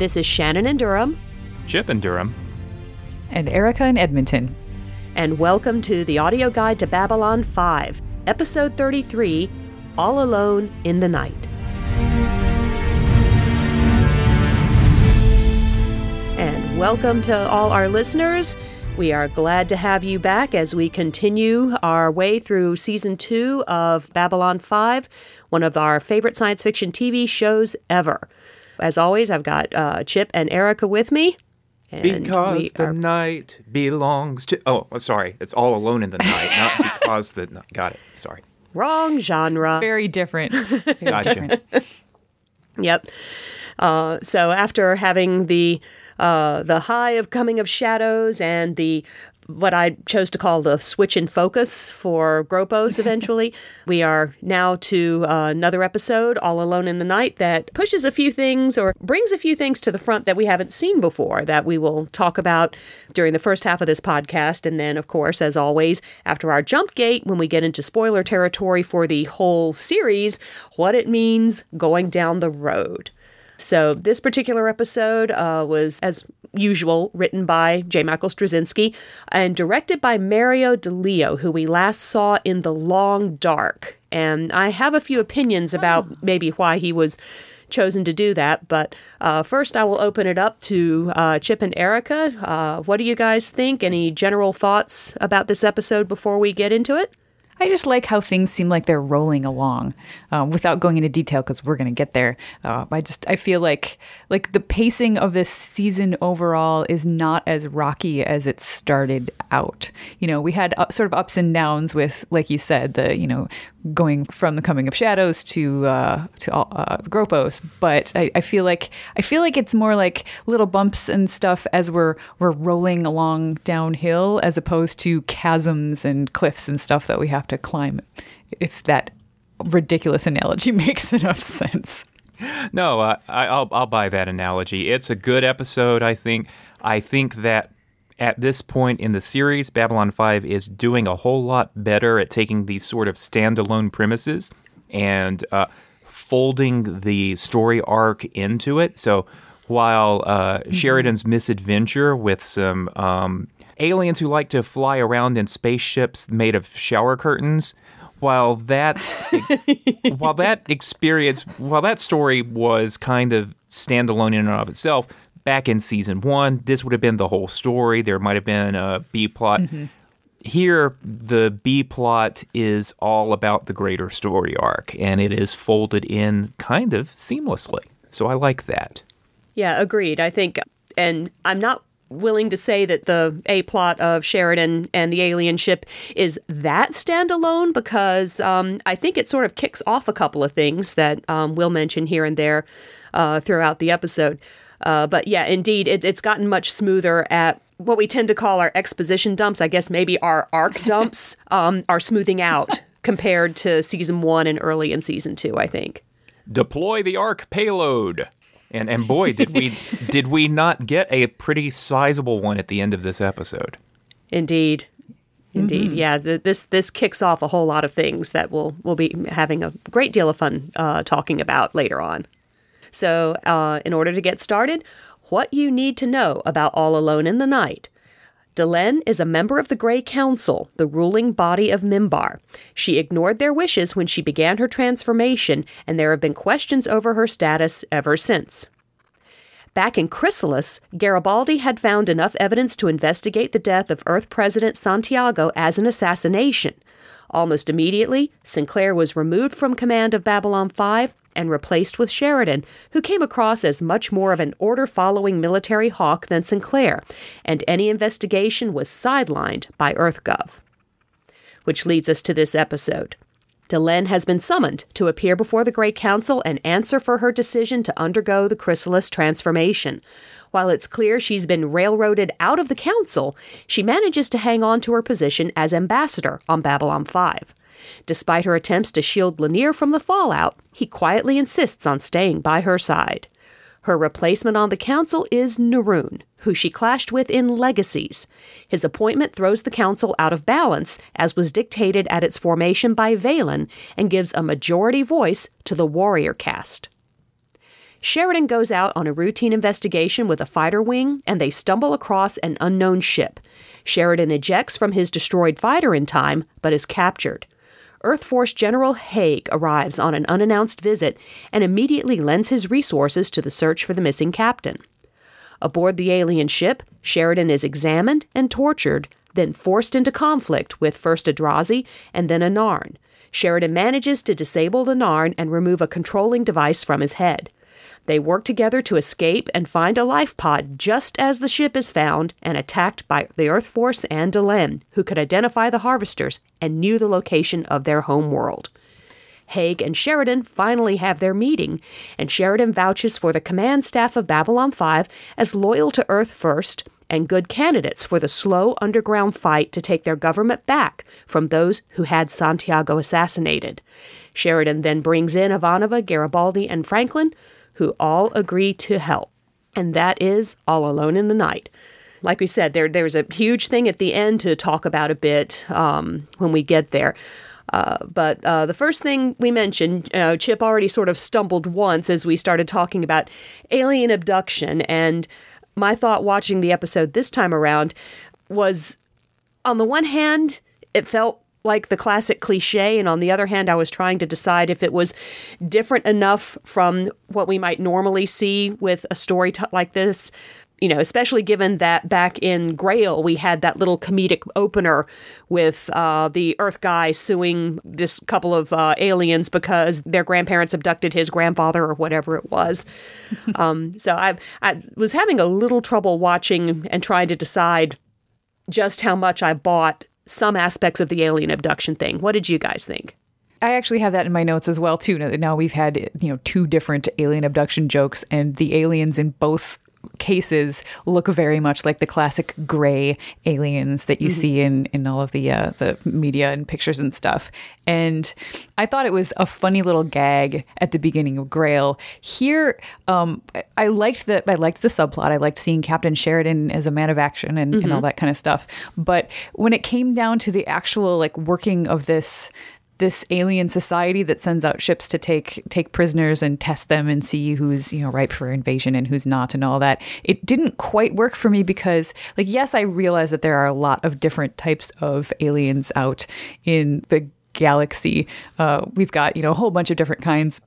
This is Shannon in Durham. Chip in Durham. And Erica in Edmonton. And welcome to the audio guide to Babylon 5, Episode 33 All Alone in the Night. And welcome to all our listeners. We are glad to have you back as we continue our way through season two of Babylon 5, one of our favorite science fiction TV shows ever. As always, I've got uh, Chip and Erica with me. And because the are... night belongs to. Oh, sorry. It's all alone in the night, not because the. No, got it. Sorry. Wrong genre. Very different. Very gotcha. Different. yep. Uh, so after having the uh, the high of Coming of Shadows and the what I chose to call the switch in focus for Gropos eventually. we are now to uh, another episode, All Alone in the Night, that pushes a few things or brings a few things to the front that we haven't seen before that we will talk about during the first half of this podcast. And then, of course, as always, after our jump gate, when we get into spoiler territory for the whole series, what it means going down the road. So, this particular episode uh, was, as usual, written by J. Michael Straczynski and directed by Mario DiLeo, who we last saw in The Long Dark. And I have a few opinions about oh. maybe why he was chosen to do that. But uh, first, I will open it up to uh, Chip and Erica. Uh, what do you guys think? Any general thoughts about this episode before we get into it? I just like how things seem like they're rolling along, um, without going into detail because we're going to get there. Uh, I just I feel like like the pacing of this season overall is not as rocky as it started out. You know, we had uh, sort of ups and downs with, like you said, the you know going from the coming of shadows to uh, to uh, Gropos, but I, I, feel like I feel like it's more like little bumps and stuff as we're we're rolling along downhill, as opposed to chasms and cliffs and stuff that we have to climb. If that ridiculous analogy makes enough sense. No, uh, I, will I'll buy that analogy. It's a good episode. I think. I think that at this point in the series, Babylon 5 is doing a whole lot better at taking these sort of standalone premises and uh, folding the story arc into it. So while uh, mm-hmm. Sheridan's misadventure with some um, aliens who like to fly around in spaceships made of shower curtains, while that while that experience while that story was kind of standalone in and of itself, back in season one, this would have been the whole story. There might have been a B plot. Mm-hmm. Here, the B plot is all about the greater story arc, and it is folded in kind of seamlessly. So I like that. Yeah, agreed. I think, and I'm not willing to say that the A plot of Sheridan and the alien ship is that standalone because um, I think it sort of kicks off a couple of things that um, we'll mention here and there uh, throughout the episode. Uh, but yeah, indeed, it, it's gotten much smoother at what we tend to call our exposition dumps. I guess maybe our arc dumps um, are smoothing out compared to season one and early in season two. I think. Deploy the arc payload. And and boy, did we did we not get a pretty sizable one at the end of this episode? Indeed, indeed, mm-hmm. yeah. The, this this kicks off a whole lot of things that we'll we'll be having a great deal of fun uh, talking about later on. So, uh, in order to get started, what you need to know about All Alone in the Night. Delenn is a member of the Grey Council, the ruling body of Minbar. She ignored their wishes when she began her transformation, and there have been questions over her status ever since. Back in Chrysalis, Garibaldi had found enough evidence to investigate the death of Earth President Santiago as an assassination. Almost immediately, Sinclair was removed from command of Babylon 5 and replaced with Sheridan, who came across as much more of an order following military hawk than Sinclair, and any investigation was sidelined by EarthGov. Which leads us to this episode. Delenn has been summoned to appear before the Grey Council and answer for her decision to undergo the chrysalis transformation. While it's clear she's been railroaded out of the council, she manages to hang on to her position as ambassador on Babylon 5. Despite her attempts to shield Lennier from the fallout, he quietly insists on staying by her side. Her replacement on the council is Neroon, who she clashed with in Legacies. His appointment throws the council out of balance, as was dictated at its formation by Valen, and gives a majority voice to the warrior caste. Sheridan goes out on a routine investigation with a fighter wing, and they stumble across an unknown ship. Sheridan ejects from his destroyed fighter in time, but is captured. Earth Force General Haig arrives on an unannounced visit and immediately lends his resources to the search for the missing captain. Aboard the alien ship, Sheridan is examined and tortured, then forced into conflict with first a Drazi and then a Narn. Sheridan manages to disable the Narn and remove a controlling device from his head. They work together to escape and find a life pod just as the ship is found and attacked by the Earth Force and Delenn, who could identify the harvesters and knew the location of their home world. Haig and Sheridan finally have their meeting, and Sheridan vouches for the command staff of Babylon 5 as loyal to Earth first and good candidates for the slow underground fight to take their government back from those who had Santiago assassinated. Sheridan then brings in Ivanova, Garibaldi, and Franklin, who all agree to help. And that is All Alone in the Night. Like we said, there there's a huge thing at the end to talk about a bit um, when we get there. Uh, but uh, the first thing we mentioned, uh, Chip already sort of stumbled once as we started talking about alien abduction. And my thought watching the episode this time around was on the one hand, it felt like the classic cliche, and on the other hand, I was trying to decide if it was different enough from what we might normally see with a story t- like this. You know, especially given that back in Grail, we had that little comedic opener with uh, the Earth guy suing this couple of uh, aliens because their grandparents abducted his grandfather or whatever it was. um, so I, I was having a little trouble watching and trying to decide just how much I bought some aspects of the alien abduction thing. What did you guys think? I actually have that in my notes as well too. Now we've had you know two different alien abduction jokes, and the aliens in both cases look very much like the classic gray aliens that you mm-hmm. see in in all of the uh, the media and pictures and stuff. And I thought it was a funny little gag at the beginning of Grail. Here, um, I liked that. I liked the subplot. I liked seeing Captain Sheridan as a man of action and, mm-hmm. and all mm-hmm. that kind of stuff. But when it came down to the actual like working of this this alien society that sends out ships to take take prisoners and test them and see who's you know ripe for invasion and who's not and all that. It didn't quite work for me because like yes i realize that there are a lot of different types of aliens out in the galaxy. Uh, we've got you know a whole bunch of different kinds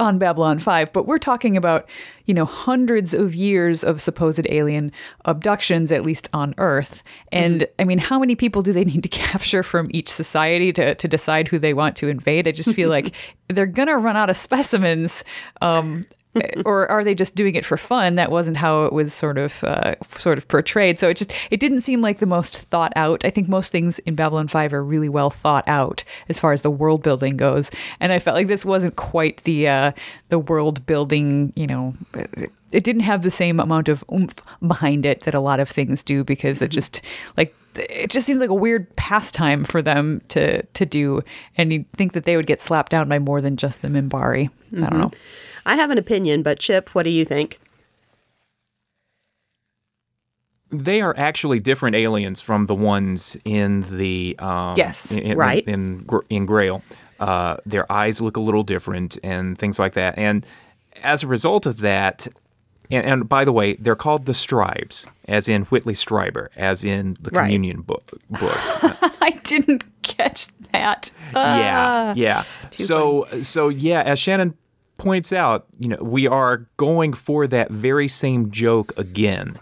on Babylon 5, but we're talking about, you know, hundreds of years of supposed alien abductions, at least on Earth. And mm-hmm. I mean, how many people do they need to capture from each society to, to decide who they want to invade? I just feel like they're going to run out of specimens. Um, or are they just doing it for fun? That wasn't how it was sort of uh, sort of portrayed. So it just it didn't seem like the most thought out. I think most things in Babylon Five are really well thought out as far as the world building goes, and I felt like this wasn't quite the uh, the world building. You know, it didn't have the same amount of oomph behind it that a lot of things do because it just like it just seems like a weird pastime for them to to do, and you'd think that they would get slapped down by more than just the Minbari. Mm-hmm. I don't know. I have an opinion, but Chip, what do you think? They are actually different aliens from the ones in the um, yes, in, right in in, in Grail. Uh, their eyes look a little different and things like that. And as a result of that, and, and, by the way, they're called the Streibs, as in Whitley Strieber, as in the right. Communion book, books. I didn't catch that. yeah, ah. yeah. So, funny. so yeah, as Shannon points out, you know, we are going for that very same joke again.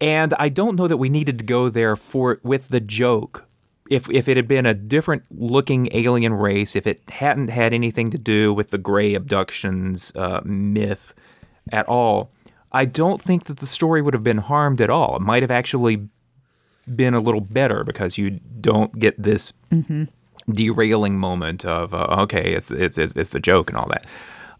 And I don't know that we needed to go there for with the joke. If if it had been a different looking alien race, if it hadn't had anything to do with the gray abductions uh, myth at all, I don't think that the story would have been harmed at all. It might have actually been a little better because you don't get this mm-hmm. derailing moment of uh, okay, it's, it's it's it's the joke and all that.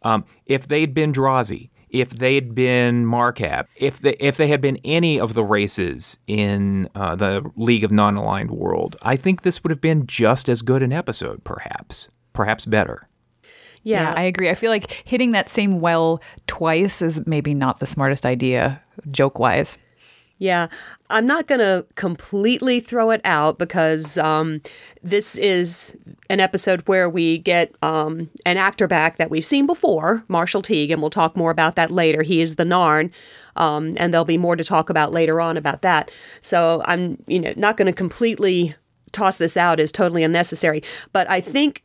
Um, if they'd been Drazi, if they'd been Markab, if they if they had been any of the races in uh, the League of Non-Aligned World, I think this would have been just as good an episode, perhaps, perhaps better. Yeah. yeah, I agree. I feel like hitting that same well twice is maybe not the smartest idea, joke wise. Yeah, I'm not going to completely throw it out because um, this is an episode where we get um, an actor back that we've seen before, Marshall Teague, and we'll talk more about that later. He is the Narn, um, and there'll be more to talk about later on about that. So I'm, you know, not going to completely toss this out as totally unnecessary, but I think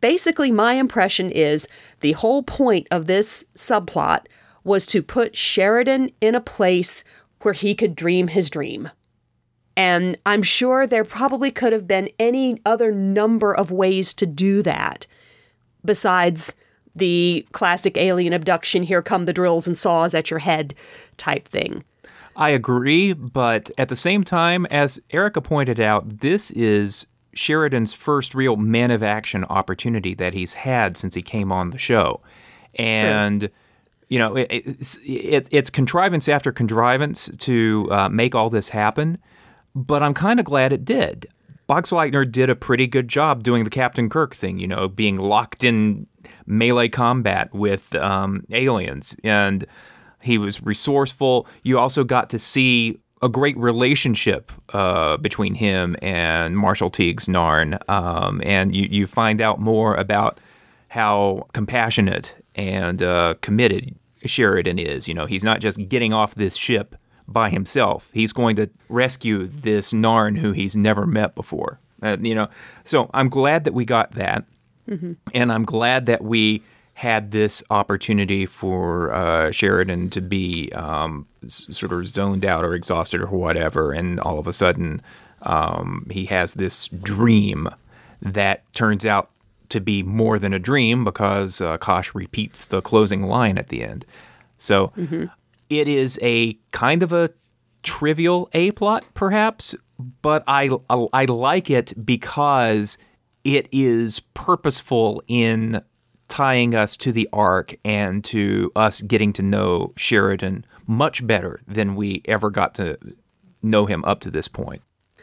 basically my impression is the whole point of this subplot was to put Sheridan in a place where he could dream his dream. And I'm sure there probably could have been any other number of ways to do that besides the classic alien abduction, here come the drills and saws at your head type thing. I agree, but at the same time, as Erica pointed out, this is Sheridan's first real man of action opportunity that he's had since he came on the show. And. True you know, it, it's, it, it's contrivance after contrivance to uh, make all this happen, but I'm kind of glad it did. Boxleitner did a pretty good job doing the Captain Kirk thing, you know, being locked in melee combat with um, aliens, and he was resourceful. You also got to see a great relationship uh, between him and Marshall Teague's Narn, um, and you, you find out more about how compassionate and uh, committed Sheridan is. You know, he's not just getting off this ship by himself. He's going to rescue this Narn who he's never met before. Uh, you know, so I'm glad that we got that, mm-hmm. and I'm glad that we had this opportunity for uh, Sheridan to be um, s- sort of zoned out or exhausted or whatever, and all of a sudden um, he has this dream that turns out to be more than a dream because uh, Kosh repeats the closing line at the end. So mm-hmm. it is a kind of a trivial A plot, perhaps, but I, I like it because it is purposeful in tying us to the arc and to us getting to know Sheridan much better than we ever got to know him up to this point.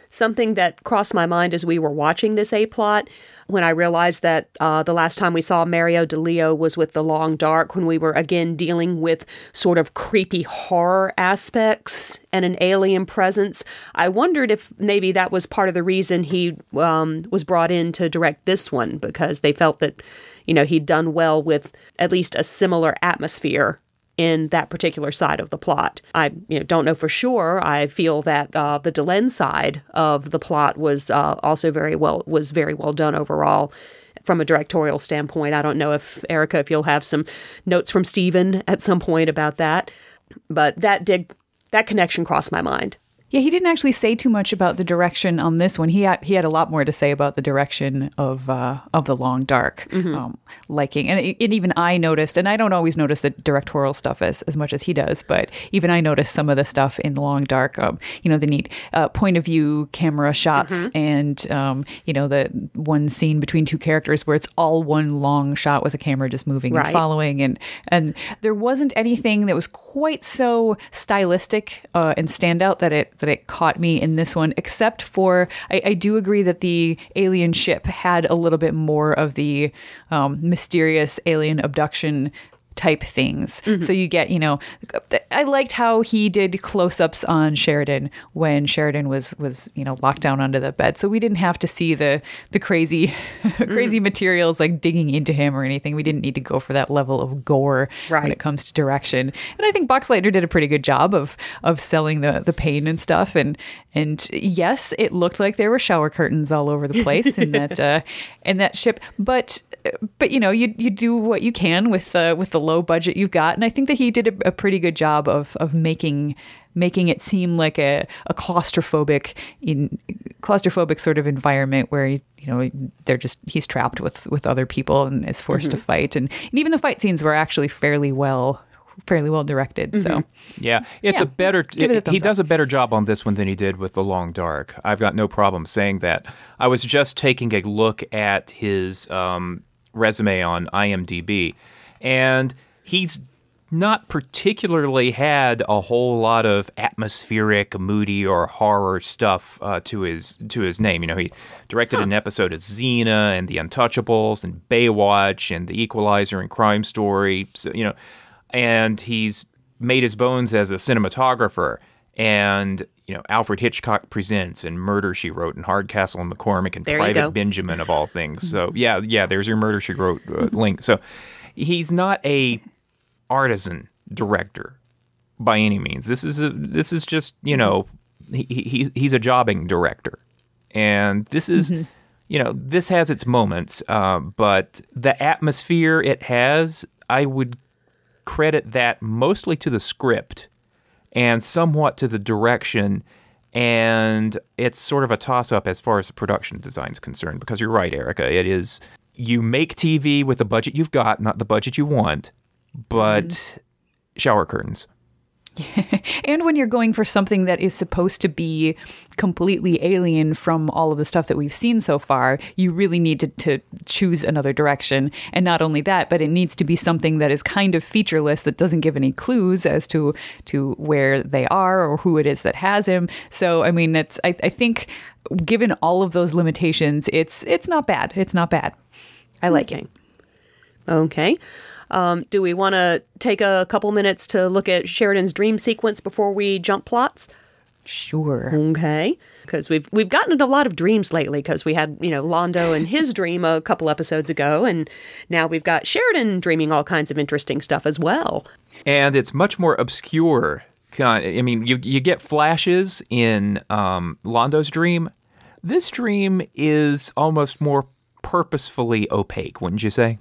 Something that crossed my mind as we were watching this A plot when I realized that uh, the last time we saw Mario DiLeo was with The Long Dark, when we were again dealing with sort of creepy horror aspects and an alien presence. I wondered if maybe that was part of the reason he um, was brought in to direct this one, because they felt that, you know, he'd done well with at least a similar atmosphere in that particular side of the plot. I you know, don't know for sure. I feel that uh, the Delenn side of the plot was uh, also very well was very well done overall from a directorial standpoint. I don't know if Erica, if you'll have some notes from Steven at some point about that, but that did that connection crossed my mind. Yeah, he didn't actually say too much about the direction on this one. He had, he had a lot more to say about the direction of uh, of the Long Dark mm-hmm. um, liking, and, and, even I noticed, and I don't always notice the directorial stuff as, as much as he does, but even I noticed some of the stuff in the Long Dark. Um, you know, the neat uh, point of view camera shots, mm-hmm. and um, you know the one scene between two characters where it's all one long shot with a camera just moving right. and following, and and there wasn't anything that was quite so stylistic uh, and standout that it that it caught me in this one, except for I, I do agree that the alien ship had a little bit more of the um, mysterious alien abduction type things. Mm-hmm. So you get, you know, I liked how he did close-ups on Sheridan when Sheridan was was, you know, locked down under the bed. So we didn't have to see the the crazy crazy mm-hmm. materials like digging into him or anything. We didn't need to go for that level of gore right. when it comes to direction. And I think Boxleitner did a pretty good job of of selling the the pain and stuff and and yes, it looked like there were shower curtains all over the place in that uh in that ship, but but you know, you you do what you can with uh, with the low budget you've got, and I think that he did a, a pretty good job of of making making it seem like a, a claustrophobic in claustrophobic sort of environment where he, you know they're just he's trapped with with other people and is forced mm-hmm. to fight and, and even the fight scenes were actually fairly well fairly well directed. Mm-hmm. So yeah, it's yeah, a better. It, he does a better job on this one than he did with the Long Dark. I've got no problem saying that. I was just taking a look at his um, resume on IMDb, and he's not particularly had a whole lot of atmospheric, moody, or horror stuff uh, to his to his name. You know, he directed huh. an episode of Xena and The Untouchables and Baywatch and The Equalizer and Crime Story. So you know, and he's made his bones as a cinematographer. And you know Alfred Hitchcock Presents and Murder She Wrote and Hardcastle and McCormick and There. Private Benjamin of all things. So yeah, yeah, there's your Murder She Wrote uh, link. So he's not a artisan director by any means. This is a, this is just you know he, he, he's he's a jobbing director, and this is you know this has its moments, uh, but the atmosphere it has, I would credit that mostly to the script and somewhat to the direction. And it's sort of a toss up as far as the production design is concerned, because you're right, Erica. It is you make TV with the budget you've got, not the budget you want, but mm-hmm. shower curtains. And when you're going for something that is supposed to be completely alien from all of the stuff that we've seen so far, you really need to, to choose another direction. And not only that, but it needs to be something that is kind of featureless that doesn't give any clues as to to where they are or who it is that has him. So I mean, it's I, I think given all of those limitations, it's it's not bad. It's not bad. I like it. Okay. Okay. Um, do we want to take a couple minutes to look at Sheridan's dream sequence before we jump plots? Sure. Okay. Because we've we've gotten into a lot of dreams lately. Because we had you know Londo and his dream a couple episodes ago, and now we've got Sheridan dreaming all kinds of interesting stuff as well. and it's much more obscure. Kind I mean, you you get flashes in um, Londo's dream. This dream is almost more purposefully opaque, wouldn't you say?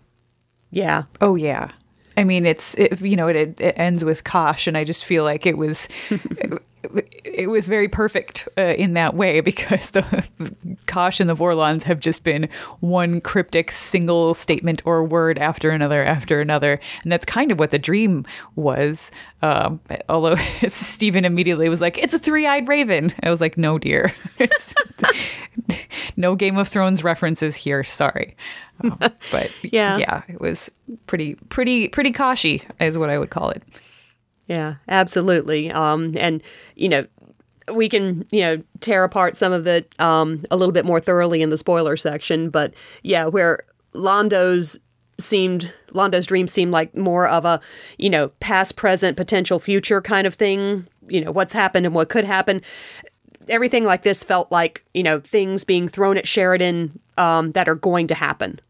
Yeah. Oh yeah. I mean, it's it, you know it, it ends with Kosh, and I just feel like it was it, was very perfect uh, in that way because the Kosh and the Vorlons have just been one cryptic single statement or word after another after another, and that's kind of what the dream was. Um, although Stephen immediately was like, "It's a three-eyed raven," I was like, "No, dear, no Game of Thrones references here. Sorry." Um, but Yeah. yeah, it was pretty, pretty, pretty coshy, is what I would call it. Yeah, absolutely. Um, and you know, we can you know tear apart some of it um, a little bit more thoroughly in the spoiler section. But yeah, where Londo's seemed Londo's dream seemed like more of a you know past, present, potential future kind of thing. You know what's happened and what could happen. Everything like this felt like you know things being thrown at Sheridan um, that are going to happen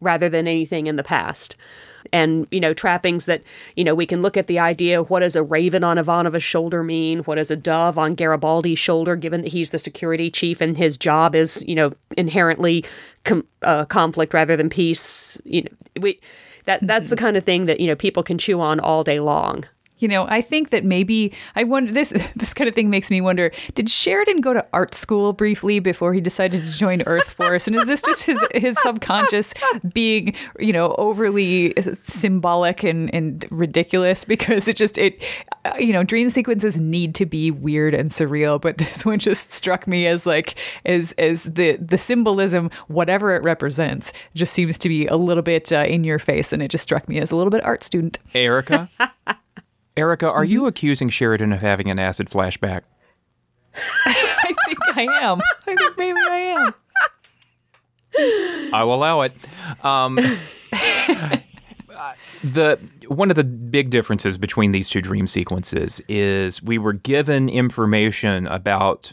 rather than anything in the past. And, you know, trappings that, you know, we can look at the idea what does a raven on Ivanova's shoulder mean? What does a dove on Garibaldi's shoulder, given that he's the security chief and his job is, you know, inherently com- uh, conflict rather than peace? You know, we. That, that's the kind of thing that you know people can chew on all day long. You know, I think that maybe I wonder this this kind of thing makes me wonder, did Sheridan go to art school briefly before he decided to join Earth Force? And is this just his his subconscious being, you know, overly symbolic and, and ridiculous because it just it uh, you know, dream sequences need to be weird and surreal, but this one just struck me as like as as the the symbolism whatever it represents just seems to be a little bit uh, in your face and it just struck me as a little bit art student. Erica? Erica, are you accusing Sheridan of having an acid flashback? I think I am. I think maybe I am. I will allow it. Um, the one of the big differences between these two dream sequences is we were given information about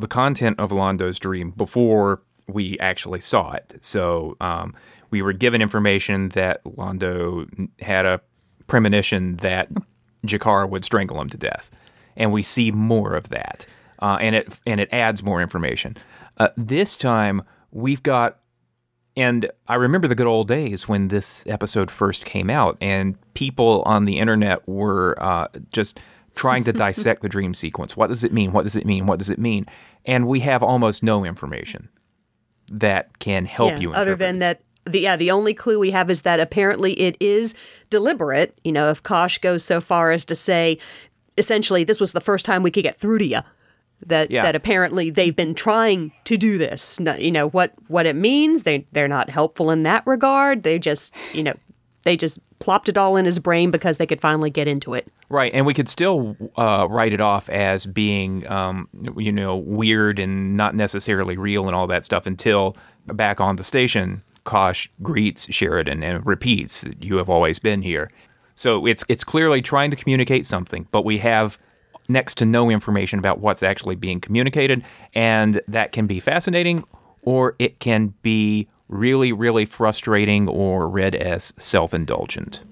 the content of Londo's dream before we actually saw it. So um, we were given information that Londo had a premonition that G'Kar would strangle him to death, and we see more of that, uh, and it and it adds more information. Uh, this time we've got and I remember the good old days when this episode first came out, and people on the internet were uh, just trying to dissect the dream sequence. What does it mean? What does it mean? What does it mean? And we have almost no information that can help Yeah, you. other than this. that the yeah the only clue we have is that apparently it is deliberate you know if kosh goes so far as to say essentially this was the first time we could get through to you that Yeah. that apparently they've been trying to do this. You know what what it means they they're not helpful in that regard. They just you know they just plopped it all in his brain because they could finally get into it. Right, and we could still uh, write it off as being, um, you know, weird and not necessarily real and all that stuff until back on the station, Kosh greets Sheridan and repeats, that "You have always been here." So it's it's clearly trying to communicate something, but we have next to no information about what's actually being communicated. And that can be fascinating or it can be really, really frustrating or read as self indulgent.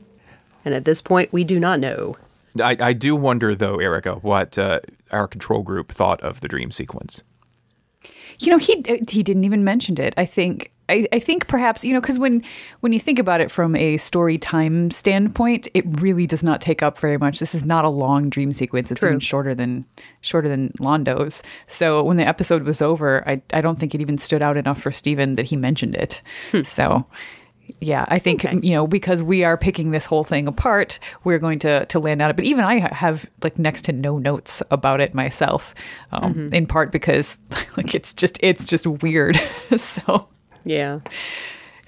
And at this point, we do not know. I, I do wonder, though, Erica, what uh, our control group thought of the dream sequence. You know, he uh, he didn't even mention it. I think I, I think perhaps you know because when when you think about it from a story time standpoint, it really does not take up very much. This is not a long dream sequence. It's True. even shorter than shorter than Londo's. So when the episode was over, I I don't think it even stood out enough for Steven that he mentioned it. Hmm. So. Yeah, I think Okay. you know because we are picking this whole thing apart, we're going to to land on it. But even I have like next to no notes about it myself, um, in part because like it's just it's just weird. so Yeah.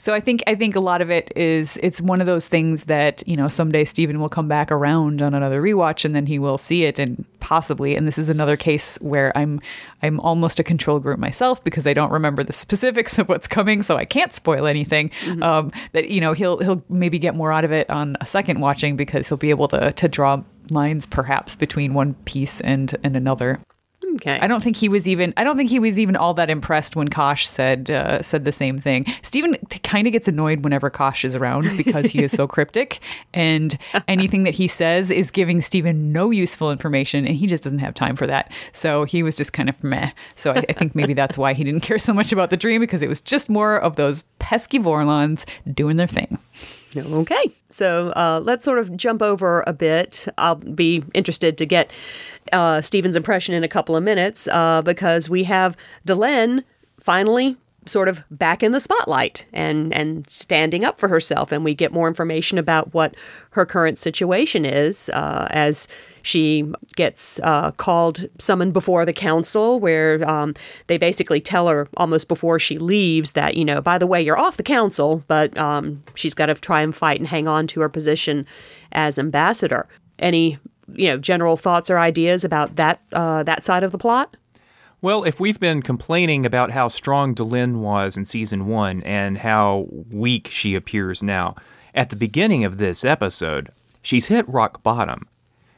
So I think I think a lot of it is it's one of those things that you know someday Steven will come back around on another rewatch and then he will see it and possibly and this is another case where I'm I'm almost a control group myself because I don't remember the specifics of what's coming so I can't spoil anything um, that you know he'll he'll maybe get more out of it on a second watching because he'll be able to to draw lines perhaps between one piece and and another. Okay. I don't think he was even. I don't think he was even all that impressed when Kosh said uh, said the same thing. Steven kind of gets annoyed whenever Kosh is around because he is so cryptic, and anything that he says is giving Steven no useful information, and he just doesn't have time for that. So he was just kind of meh. So I, I think maybe that's why he didn't care so much about the dream because it was just more of those pesky Vorlons doing their thing. Okay. So uh, let's sort of jump over a bit. I'll be interested to get uh, Stephen's impression in a couple of minutes uh, because we have Delenn finally sort of back in the spotlight and and standing up for herself. And we get more information about what her current situation is uh, as she gets uh, called summoned before the council where um, they basically tell her almost before she leaves that you know by the way you're off the council but um, she's got to try and fight and hang on to her position as ambassador. Any you know general thoughts or ideas about that uh, that side of the plot Well, if we've been complaining about how strong Delenn was in season one and how weak she appears now, at the beginning of this episode, she's hit rock bottom.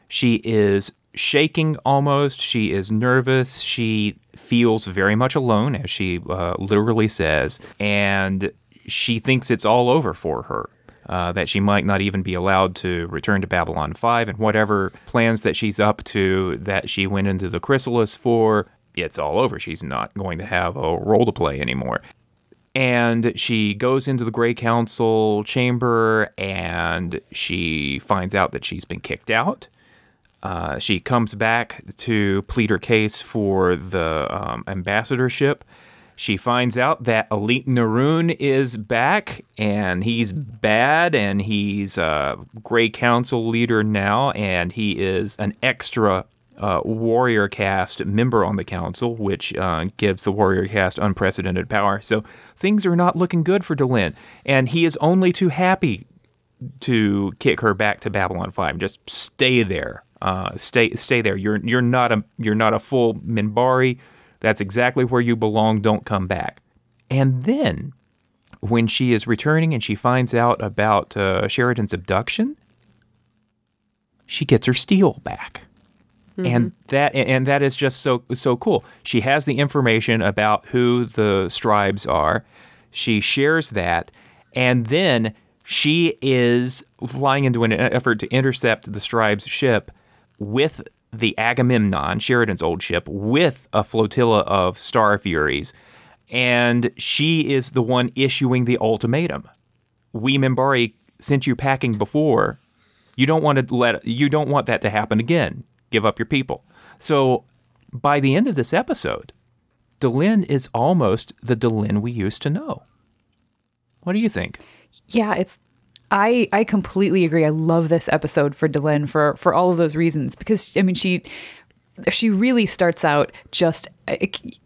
She is shaking almost. She is nervous. She feels very much alone, as she uh, literally says, and she thinks it's all over for her. Uh, that she might not even be allowed to return to Babylon 5 and whatever plans that she's up to that she went into the chrysalis for, it's all over. She's not going to have a role to play anymore. And she goes into the Grey Council chamber and she finds out that she's been kicked out. Uh, she comes back to plead her case for the um, ambassadorship. She finds out that Elite Neroon is back and he's bad and he's a Grey Council leader now and he is an extra uh, warrior caste member on the council, which uh, gives the warrior caste unprecedented power. So things are not looking good for Delenn, and he is only too happy to kick her back to Babylon Five. Just stay there. Uh, stay stay there. You're you're not a you're not a full Minbari. That's exactly where you belong. Don't come back. And then when she is returning and she finds out about uh, Sheridan's abduction, she gets her steel back. And mm-hmm. that and that is just so so cool. She has the information about who the Streibs are. She shares that, and then she is flying into an effort to intercept the Streibs ship with the Agamemnon, Sheridan's old ship, with a flotilla of Star Furies, and she is the one issuing the ultimatum. We Minbari sent you packing before. You don't want to let you don't want that to happen again. Give up your people. So by the end of this episode, Delenn is almost the Delenn we used to know. What do you think? Yeah, it's I I completely agree. I love this episode for Delenn for for all of those reasons because I mean she she really starts out just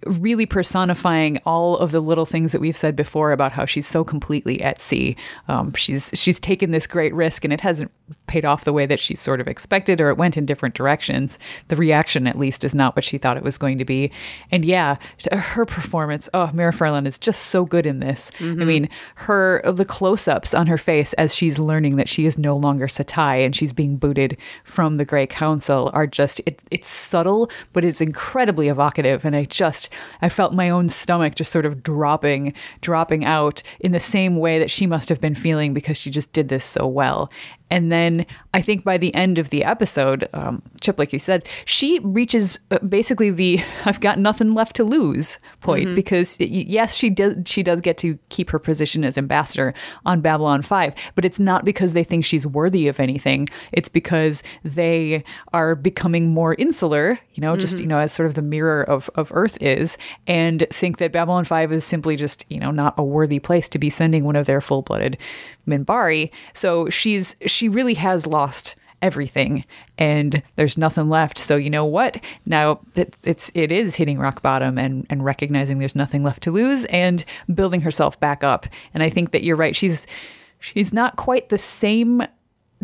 really personifying all of the little things that we've said before about how she's so completely at sea. Um, she's she's taken this great risk and it hasn't paid off the way that she sort of expected, or it went in different directions. The reaction, at least, is not what she thought it was going to be. And yeah, her performance, oh, Mira Furlan is just so good in this. Mm-hmm. I mean, her the close-ups on her face as she's learning that she is no longer Satai and she's being booted from the Grey Council are just it, it's subtle, but it's incredibly evocative. And I just I felt my own stomach just sort of dropping, dropping out in the same way that she must have been feeling because she just did this so well. And then I think by the end of the episode, um, Chip, like you said, she reaches uh, basically the "I've got nothing left to lose" point mm-hmm. because yes, she does she does get to keep her position as ambassador on Babylon Five, but it's not because they think she's worthy of anything. It's because they are becoming more insular, you know, mm-hmm. just you know as sort of the mirror of of Earth is, and think that Babylon Five is simply just you know not a worthy place to be sending one of their full blooded Minbari. So she's she really has lost everything and there's nothing left. So you know what? Now it, it's it is hitting rock bottom and and recognizing there's nothing left to lose and building herself back up. And i think that you're right. She's she's not quite the same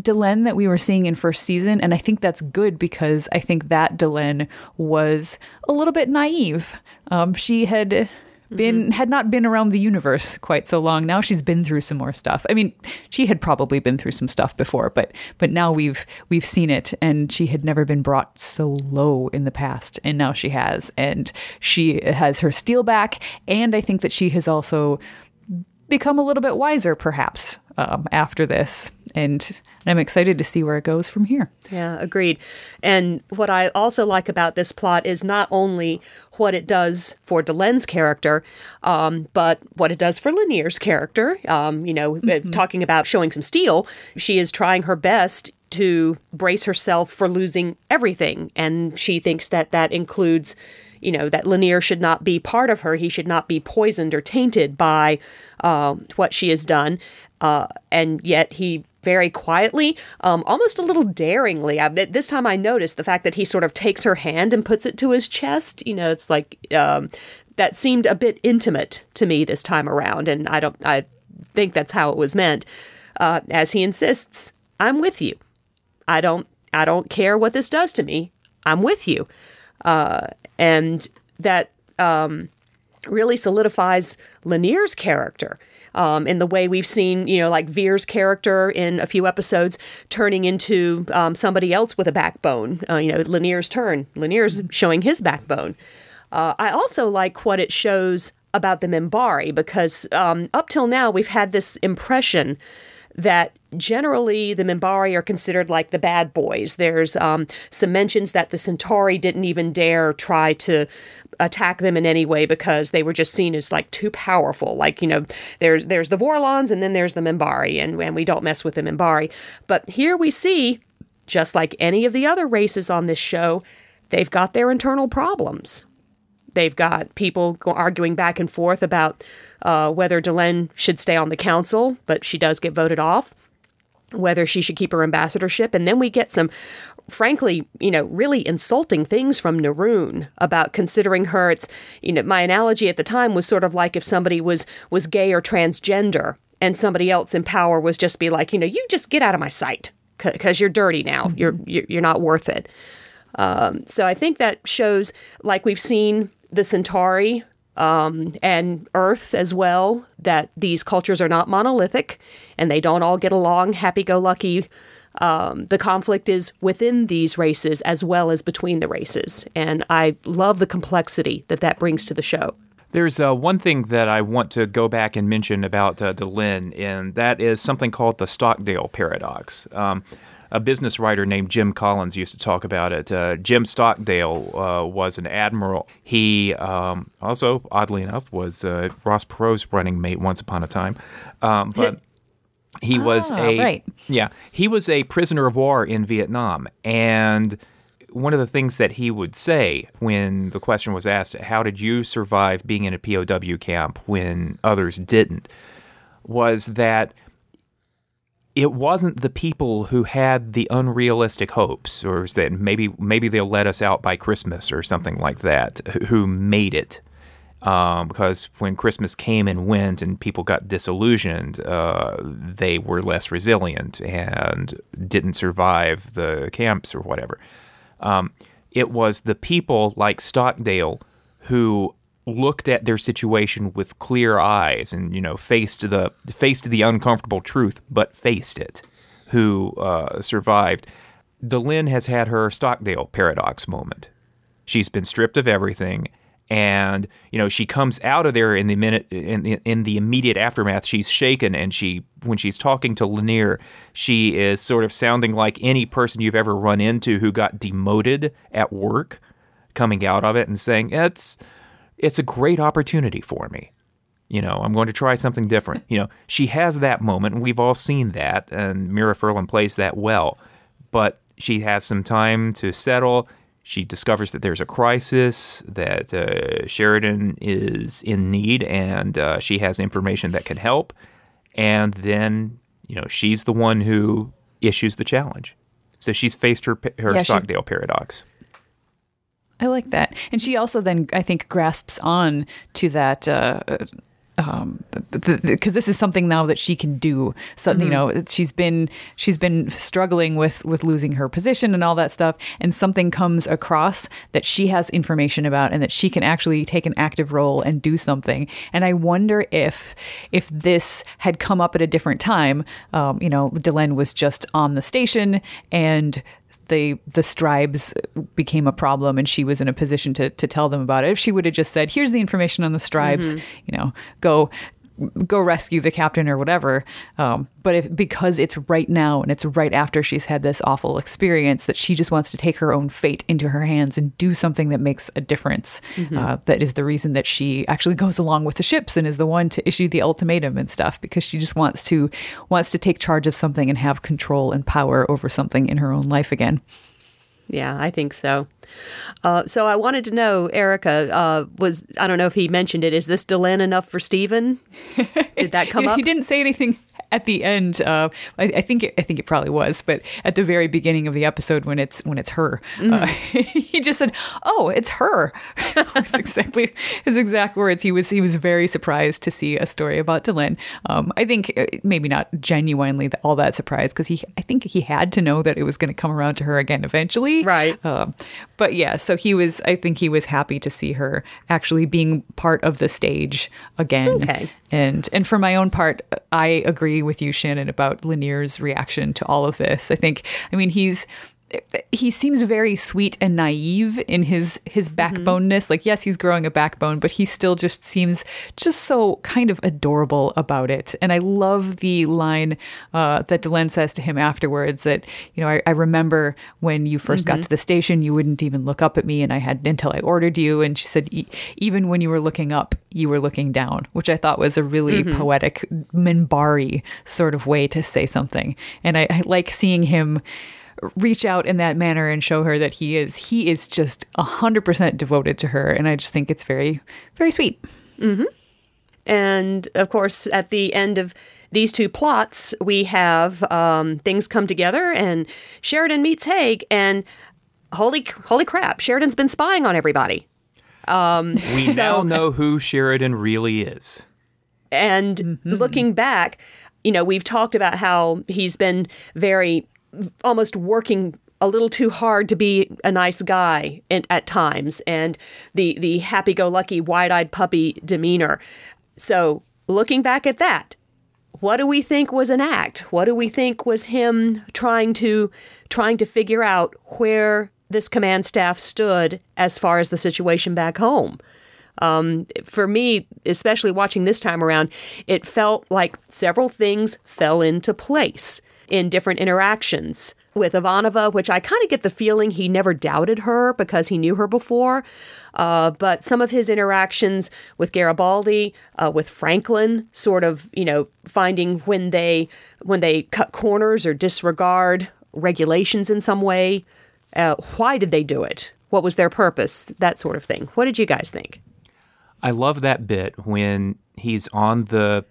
Delenn that we were seeing in first season, and I think that's good because I think that Delenn was a little bit naive. Um, she had been mm-hmm. had not been around the universe quite so long. Now she's been through some more stuff. I mean, she had probably been through some stuff before, but but now we've we've seen it and she had never been brought so low in the past and now she has and she has her steel back and I think that she has also become a little bit wiser perhaps um, after this and I'm excited to see where it goes from here. Yeah, agreed. And what I also like about this plot is not only what it does for Delenn's character, um, but what it does for Lennier's character. Um, you know, uh, mm-hmm. talking about showing some steel, she is trying her best to brace herself for losing everything, and she thinks that that includes you know, that Lennier should not be part of her. He should not be poisoned or tainted by uh, what she has done. Uh, and yet he very quietly, um, almost a little daringly. I, this time I noticed the fact that he sort of takes her hand and puts it to his chest. You know, it's like um, that seemed a bit intimate to me this time around, and I don't. I think that's how it was meant. Uh, as he insists, "I'm with you. I don't. I don't care what this does to me. I'm with you," uh, and that um, really solidifies Lennier's character um, in the way we've seen, you know, like Vir's character in a few episodes turning into um, somebody else with a backbone. Uh, you know, Lennier's turn. Lennier's showing his backbone. Uh, I also like what it shows about the Minbari because um, up till now we've had this impression that generally the Minbari are considered like the bad boys. There's um, some mentions that the Centauri didn't even dare try to attack them in any way because they were just seen as like too powerful. Like, you know, there's there's the Vorlons and then there's the Minbari, and, and we don't mess with the Minbari. But here we see, just like any of the other races on this show, they've got their internal problems. They've got people arguing back and forth about uh, whether Delenn should stay on the council, but she does get voted off whether she should keep her ambassadorship. And then we get some frankly, you know, really insulting things from Neroon about considering her. It's, you know, my analogy at the time was sort of like if somebody was was gay or transgender, and somebody else in power was just be like, you know, you just get out of my sight because you're dirty now. Mm-hmm. You're you're not worth it. Um, so I think that shows, like we've seen the Centauri um, and Earth as well, that these cultures are not monolithic and they don't all get along happy go lucky um, the conflict is within these races as well as between the races. And I love the complexity that that brings to the show. There's uh, one thing that I want to go back and mention about uh, Delenn, and that is something called the Stockdale paradox. Um, a business writer named Jim Collins used to talk about it. Uh, Jim Stockdale uh, was an admiral. He um, also, oddly enough, was uh, Ross Perot's running mate once upon a time. Um, but he was ah, a right. yeah, he was a prisoner of war in Vietnam, and one of the things that he would say when the question was asked, "How did you survive being in a POW camp when others didn't?" was that it wasn't the people who had the unrealistic hopes or said maybe maybe they'll let us out by Christmas or something like that who made it. Um, because when Christmas came and went and people got disillusioned, uh, they were less resilient and didn't survive the camps or whatever. Um, it was the people like Stockdale who looked at their situation with clear eyes and you know faced the faced the uncomfortable truth, but faced it. Who uh, survived? Delenn has had her Stockdale paradox moment. She's been stripped of everything, and you know she comes out of there in the minute in the, in the immediate aftermath. She's shaken, and she when she's talking to Lennier, she is sort of sounding like any person you've ever run into who got demoted at work, coming out of it and saying it's it's a great opportunity for me. You know, I'm going to try something different. You know, she has that moment, and we've all seen that, and Mira Furlan plays that well. But she has some time to settle. She discovers that there's a crisis, that uh, Sheridan is in need, and uh, she has information that can help. And then, you know, she's the one who issues the challenge. So she's faced her her Yeah, Stockdale paradox. I like that. And she also then, I think, grasps on to that. Uh, um, because this is something now that she can do. So you know, she's been she's been struggling with with losing her position and all that stuff, and something comes across that she has information about, and that she can actually take an active role and do something. And I wonder if if this had come up at a different time, um, you know, Delenn was just on the station and the the Streibs became a problem and she was in a position to to tell them about it. If she would have just said here's the information on the Streibs mm-hmm. you know go go rescue the captain or whatever. Um, but if because it's right now and it's right after she's had this awful experience that she just wants to take her own fate into her hands and do something that makes a difference uh, that is the reason that she actually goes along with the ships and is the one to issue the ultimatum and stuff because she just wants to wants to take charge of something and have control and power over something in her own life again Yeah, I think so. Uh, so I wanted to know, Erica, uh, was I don't know if he mentioned it. Is this Delenn enough for Stephen? Did that come up? he didn't say anything at the end. Uh, I, I think it, I think it probably was, but at the very beginning of the episode when it's when it's her, uh, he just said, "Oh, it's her." That's exactly his exact words. He was he was very surprised to see a story about Delenn. Um, I think uh, maybe not genuinely all that surprised because he I think he had to know that it was going to come around to her again eventually. Right. Um, but yeah, so he was. I think he was happy to see her actually being part of the stage again. Okay. And and for my own part, I agree with you, Shannon, about Lennier's reaction to all of this. I think, I mean, he's he seems very sweet and naive in his his mm-hmm. backboneness. Like, yes, he's growing a backbone, but he still just seems just so kind of adorable about it. And I love the line uh, that Delenn says to him afterwards that you know I, I remember when you 1st got mm-hmm. to the station, you wouldn't even look up at me, and I had until I ordered you. And she said, "E- even when you were looking up, you were looking down, which I thought was a really mm-hmm. poetic Minbari sort of way to say something. And I, I like seeing him reach out in that manner and show her that he is he is just 100% devoted to her and i just think it's very very sweet mm-hmm. And of course, at the end of these two plots, we have um, things come together, and Sheridan meets Haig, and holy holy crap, Sheridan's been spying on everybody. Um, we now know who Sheridan really is. And mm-hmm. looking back, you know, we've talked about how he's been very almost working a little too hard to be a nice guy and, at times and the the happy-go-lucky wide-eyed puppy demeanor. So, looking back at that, what do we think was an act? What do we think was him trying to trying to figure out where this command staff stood as far as the situation back home? Um, for me, especially watching this time around, it felt like several things fell into place in different interactions with Ivanova, which I kind of get the feeling he never doubted her because he knew her before. Uh, but some of his interactions with Garibaldi, uh, with Franklin, sort of, you know, finding when they when they cut corners or disregard regulations in some way. Uh, why did they do it? What was their purpose? That sort of thing. What did you guys think? I love that bit when he's on the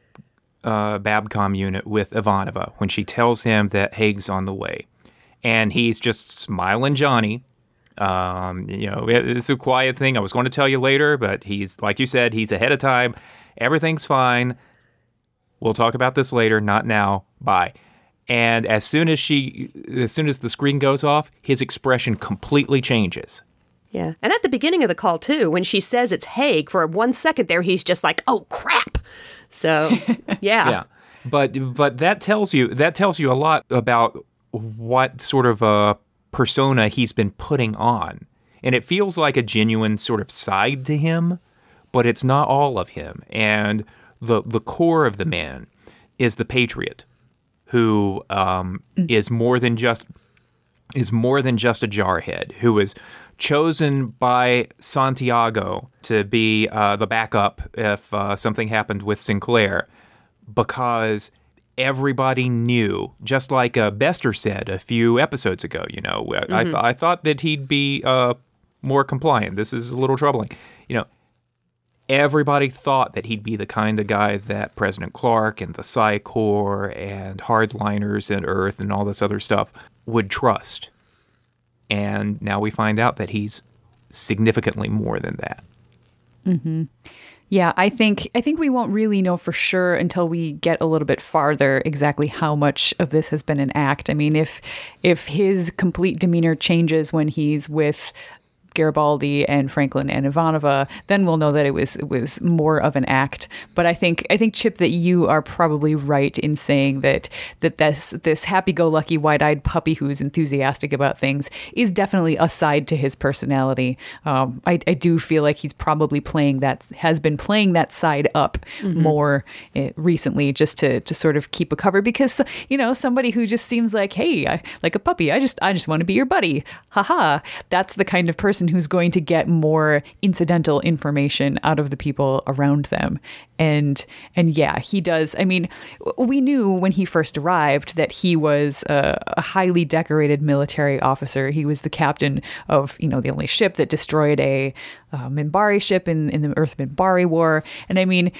uh, Babcom unit with Ivanova when she tells him that Haig's on the way. And he's just smiling Johnny. Um, you know, it's a quiet thing. I was going to tell you later, but he's, like you said, he's ahead of time. Everything's fine. We'll talk about this later, not now. Bye. And as soon as she, as soon as the screen goes off, his expression completely changes. Yeah. And at the beginning of the call, too, when she says it's Haig, for one second there, he's just like, oh, crap. So, yeah. yeah. But, but that tells you, that tells you a lot about what sort of a persona he's been putting on. And it feels like a genuine sort of side to him, but it's not all of him. And the, the core of the man is the patriot who um, mm. is more than just is more than just a jarhead who was chosen by Santiago to be uh, the backup if uh, something happened with Sinclair because everybody knew, just like uh, Bester said a few episodes ago. You know, mm-hmm. I, th- I, thought that he'd be uh, more compliant. This is a little troubling. You know, everybody thought that he'd be the kind of guy that President Clark and the Psi Corps and hardliners and Earth and all this other stuff would trust. And now we find out that he's significantly more than that. Mm-hmm. Yeah, I think I think we won't really know for sure until we get a little bit farther exactly how much of this has been an act. I mean, if if his complete demeanor changes when he's with Garibaldi and Franklin and Ivanova, then we'll know that it was it was more of an act. But I think I think Chip that you are probably right in saying that that this this happy-go-lucky wide-eyed puppy who's enthusiastic about things is definitely a side to his personality. Um, I, I, do feel like he's probably playing that has been playing that side up mm-hmm. more uh, recently, just to to sort of keep a cover because you know somebody who just seems like hey I, like a puppy I just I just want to be your buddy haha that's the kind of person person who's going to get more incidental information out of the people around them. And and yeah, he does. I mean, we knew when he first arrived that he was a, a highly decorated military officer. He was the captain of you know the only ship that destroyed a uh, Minbari ship in in the Earth Minbari War. And I mean.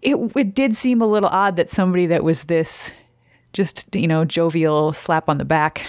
It, it did seem a little odd that somebody that was this just you know jovial slap on the back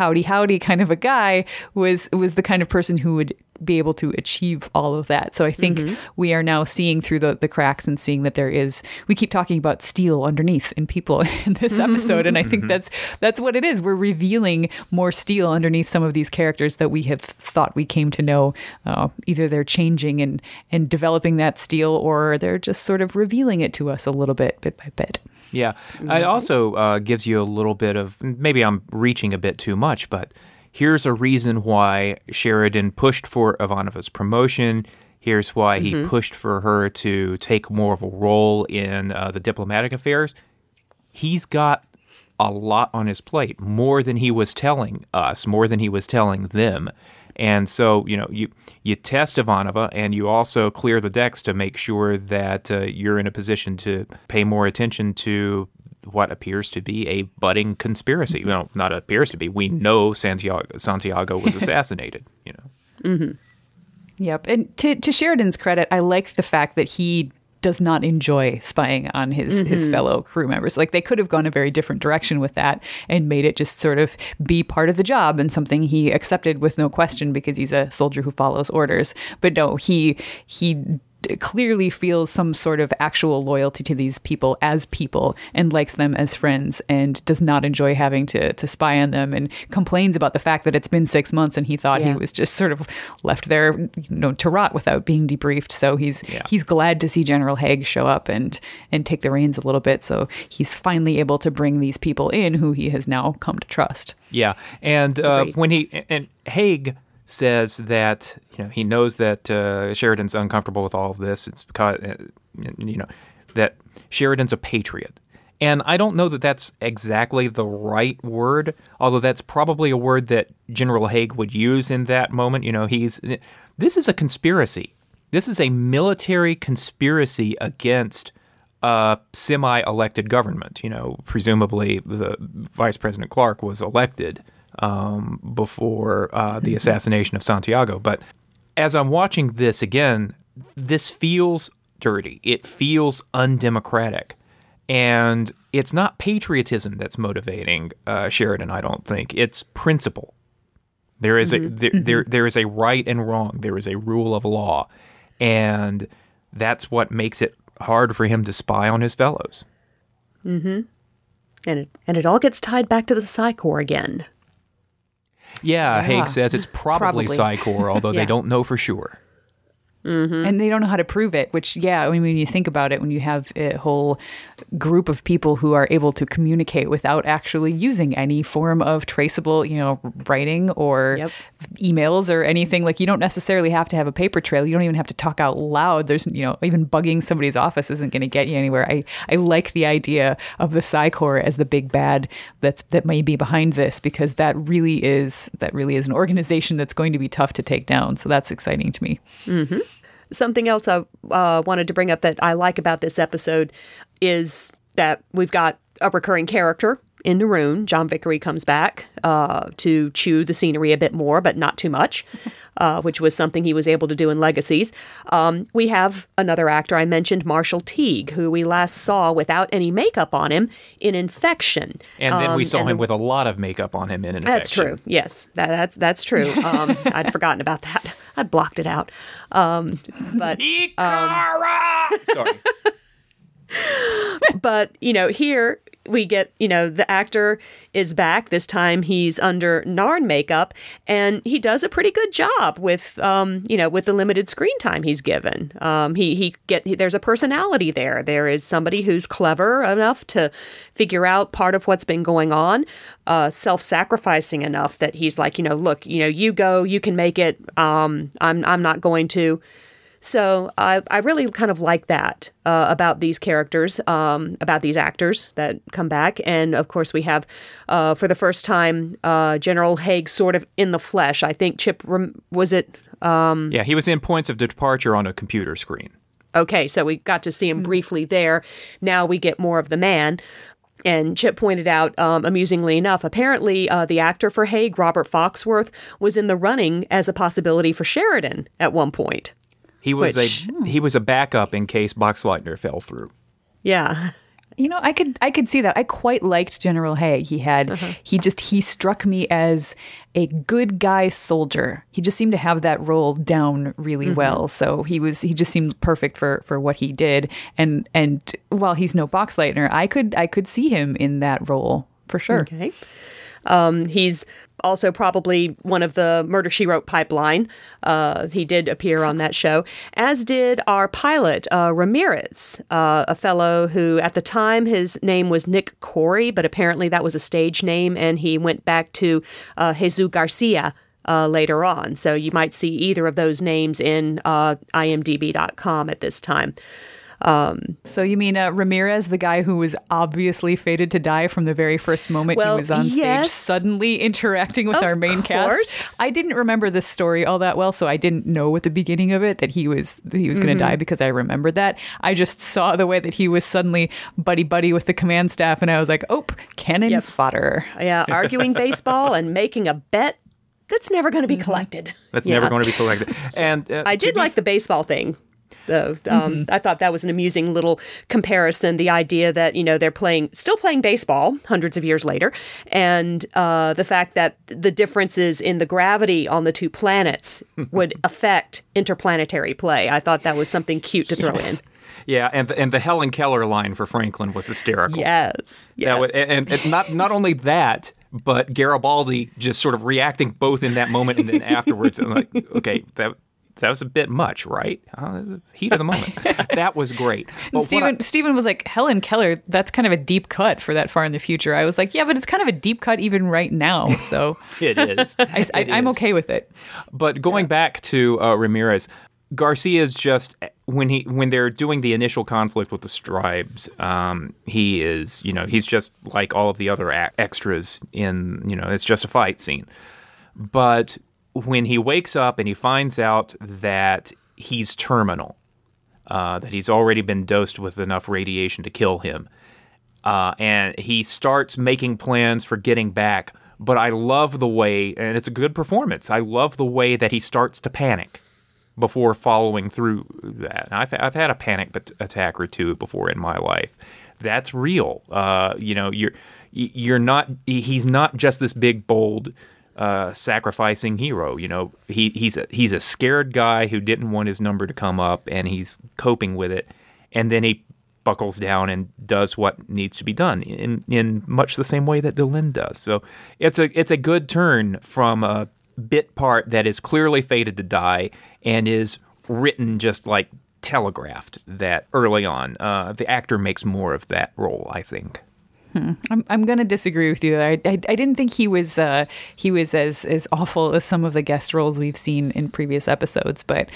howdy howdy kind of a guy was was the kind of person who would be able to achieve all of that. So I think mm-hmm. we are now seeing through the, the cracks and seeing that there is we keep talking about steel underneath in people in this episode and I think mm-hmm. that's that's what it is. We're revealing more steel underneath some of these characters that we have thought we came to know. Uh, either they're changing and and developing that steel or they're just sort of revealing it to us a little bit bit by bit. Yeah. It also uh, gives you a little bit of maybe I'm reaching a bit too much, but here's a reason why Sheridan pushed for Ivanova's promotion. Here's why he mm-hmm. pushed for her to take more of a role in uh, the diplomatic affairs. He's got a lot on his plate, more than he was telling us, more than he was telling them. And so, you know, you you test Ivanova and you also clear the decks to make sure that uh, you're in a position to pay more attention to what appears to be a budding conspiracy. Well, not appears to be. We know Santiago, Santiago was assassinated. You know. Mm-hmm. Yep. And to to Sheridan's credit, I like the fact that he does not enjoy spying on his mm-hmm. his fellow crew members. Like they could have gone a very different direction with that and made it just sort of be part of the job and something he accepted with no question because he's a soldier who follows orders. But no, he he clearly feels some sort of actual loyalty to these people as people and likes them as friends and does not enjoy having to, to spy on them and complains about the fact that it's been six months and he thought yeah. he was just sort of left there you know to rot without being debriefed. So he's yeah. he's glad to see general haig show up and and take the reins a little bit. So he's finally able to bring these people in who he has now come to trust. Yeah. And uh, when he and haig says that you know he knows that uh, Sheridan's uncomfortable with all of this. It's because uh, you know that Sheridan's a patriot, and I don't know that that's exactly the right word. Although that's probably a word that General Haig would use in that moment. You know, he's this is a conspiracy. This is a military conspiracy against a semi-elected government. You know, presumably the Vice President Clark was elected um, before uh, the assassination of Santiago. But as I'm watching this again, this feels dirty. It feels undemocratic And it's not patriotism that's motivating uh, Sheridan, I don't think. It's principle. There is a there, there there is a right and wrong. There is a rule of law, and that's what makes it hard for him to spy on his fellows. Mm-hmm. And it, and it all gets tied back to the Psi Corps again. Yeah, Yeah. Haig says it's probably, Probably. Psi Corps, although Yeah. they don't know for sure. Mm-hmm. and they don't know how to prove it which yeah i mean when you think about it when you have a whole group of people who are able to communicate without actually using any form of traceable you know writing or Yep. emails or anything like you don't necessarily have to have a paper trail. You don't even have to talk out loud. There's you know even bugging somebody's office isn't going to get you anywhere. I i like the idea of the Psi Corps as the big bad that's that may be behind this because that really is that really is an organization that's going to be tough to take down. So that's exciting to me mm-hmm. Something else I uh, wanted to bring up that I like about this episode is that we've got a recurring character in Neroon. John Vickery comes back uh, to chew the scenery a bit more, but not too much, uh, which was something he was able to do in Legacies. Um, we have another actor I mentioned, Marshall Teague, who we last saw without any makeup on him in Infection. And then we Um, saw him the- with a lot of makeup on him in an That's true. Yes, that, that's that's true. Um, I'd forgotten about that. I'd blocked it out. Um, but Sorry. but you know here we get you know the actor is back. This time he's under narn makeup and he does a pretty good job with um you know with the limited screen time he's given. Um he he get he, there's a personality there. There is somebody who's clever enough to figure out part of what's been going on uh self-sacrificing enough that he's like you know look you know you go you can make it. Um i'm i'm not going to so I, I really kind of like that uh, about these characters, um, about these actors that come back. And of course, we have, uh, for the first time, uh, General Haig sort of in the flesh. I think Chip, rem- was it? Yeah, he was in points of departure on a computer screen. Okay, so we got to see him briefly there. Now we get more of the man. And Chip pointed out, um, amusingly enough, apparently uh, the actor for Haig, Robert Foxworth, was in the running as a possibility for Sheridan at one point. He was Which- a he was a backup in case Boxleitner fell through. Yeah. You know, I could I could see that. I quite liked General Haig. He had uh-huh. he just he struck me as a good guy soldier. He just seemed to have that role down really mm-hmm. well. So he was he just seemed perfect for for what he did. And and while he's no Boxleitner, I could I could see him in that role for sure. Okay. Um, he's also probably one of the Murder She Wrote pipeline. Uh, he did appear on that show, as did our pilot, uh, Ramirez, uh, a fellow who at the time his name was Nick Corri, but apparently that was a stage name, and he went back to uh, Jesus Garcia. Uh, later on. So you might see either of those names in uh, imdb.com at this time. So you mean uh, Ramirez, the guy who was obviously fated to die from the very first moment Well, he was on stage, suddenly interacting with Of our main course. cast? I didn't remember this story all that well, so I didn't know at the beginning of it that he was that he was going Mm-hmm. to die because I remembered that. I just saw the way that he was suddenly buddy buddy with the command staff, and I was like, "Oh, cannon Yep. fodder." Yeah, arguing baseball and making a bet that's never going to be collected. That's Yeah. never going to be collected. And uh, I did be like the baseball thing. Though um, I thought that was an amusing little comparison. The idea that you know they're playing, still playing baseball hundreds of years later, and uh, the fact that the differences in the gravity on the two planets would affect interplanetary play. I thought that was something cute to throw Yes. Yeah, and the, and the Helen Keller line for Franklin was hysterical. Yes, yes. Was, and, and not not only that, but Garibaldi just sort of reacting both in that moment and then afterwards. And like, okay, that that was a bit much, right? Uh, heat of the moment. that was great. But what I- Stephen Stephen was like, Helen Keller, that's kind of a deep cut for that far in the future. I was like, yeah, but it's kind of a deep cut even right now. So it is. I, I, It I'm is. okay with it. But going back to uh, Ramirez, Garcia's just when he when they're doing the initial conflict with the Streibs, um, he is you know he's just like all of the other a- extras in you know it's just a fight scene. But when he wakes up and he finds out that he's terminal, uh, that he's already been dosed with enough radiation to kill him, uh, and he starts making plans for getting back. But I love the way, and it's a good performance. I love the way that he starts to panic before following through that. I've I've had a panic attack or two before in my life. that's real. Uh, you know, you're you're not. He's not just this big bold. Uh, sacrificing hero, you know, he he's a he's a scared guy who didn't want his number to come up, and he's coping with it, and then he buckles down and does what needs to be done in in much the same way that Delenn does. So it's a it's a good turn from a bit part that is clearly fated to die and is written just like telegraphed that early on. Uh, the actor makes more of that role, I think. Hmm. I'm I'm gonna disagree with you. I, I, I didn't think he was uh, he was as as awful as some of the guest roles we've seen in previous episodes, but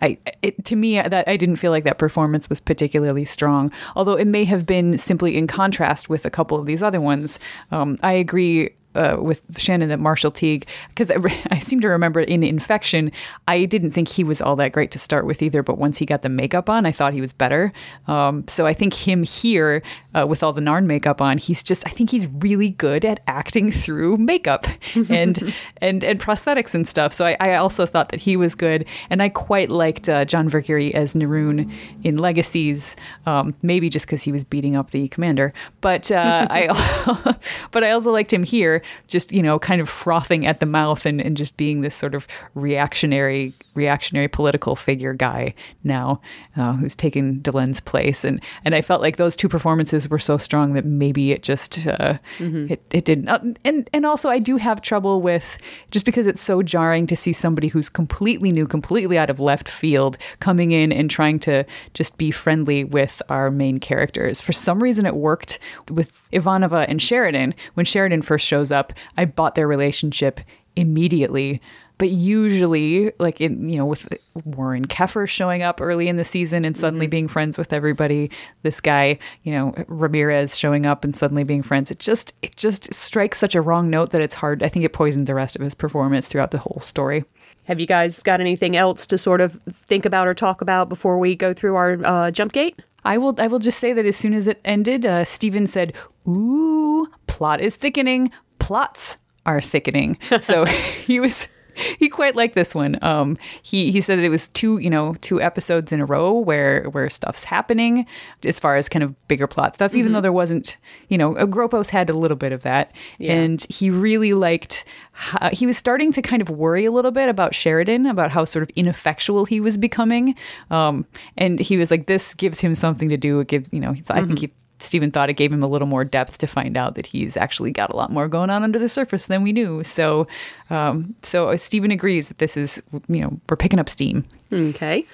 I it, to me that I didn't feel like that performance was particularly strong. Although it may have been simply in contrast with a couple of these other ones. Um, I agree uh, with Shannon that Marshall Teague, because I, I, seem to remember in Infection, I didn't think he was all that great to start with either. But once he got the makeup on, I thought he was better. Um, so I think him here uh, with all the Narn makeup on, he's just I think he's really good at acting through makeup and and and prosthetics and stuff. So I, I, also thought that he was good, and I quite liked uh, John Vickery as Neroon in Legacies, um, maybe just because he was beating up the commander. But uh, I but I also liked him here just you know kind of frothing at the mouth and, and just being this sort of reactionary reactionary political figure guy now uh, who's taken Delenn's place. And and I felt like those two performances were so strong that maybe it just uh, mm-hmm. it, it didn't. Uh, and and also I do have trouble with just because it's so jarring to see somebody who's completely new completely out of left field coming in and trying to just be friendly with our main characters. For some reason it worked with Ivanova and Sheridan when Sheridan first shows up, I bought their relationship immediately. But usually, like in you know, with Warren Keffer showing up early in the season and suddenly mm-hmm. being friends with everybody, this guy, you know, Ramirez showing up and suddenly being friends, it just it just strikes such a wrong note that it's hard. I think it poisoned the rest of his performance throughout the whole story. Have you guys got anything else to sort of think about or talk about before we go through our uh, jump gate? I will. I will just say that as soon as it ended, uh, Steven said, "Ooh, plot is thickening plots are thickening. So he was he quite liked this one. Um, he he said that it was two you know two episodes in a row where where stuff's happening as far as kind of bigger plot stuff. Mm-hmm. Even though there wasn't you know Gropos had a little bit of that, yeah. and he really liked. How, he was starting to kind of worry a little bit about Sheridan, about how sort of ineffectual he was becoming. Um, and he was like, "This gives him something to do. It gives you know." mm-hmm. I think he Steven thought it gave him a little more depth to find out that he's actually got a lot more going on under the surface than we knew. So, um, so Steven agrees that this is, you know, we're picking up steam. Okay.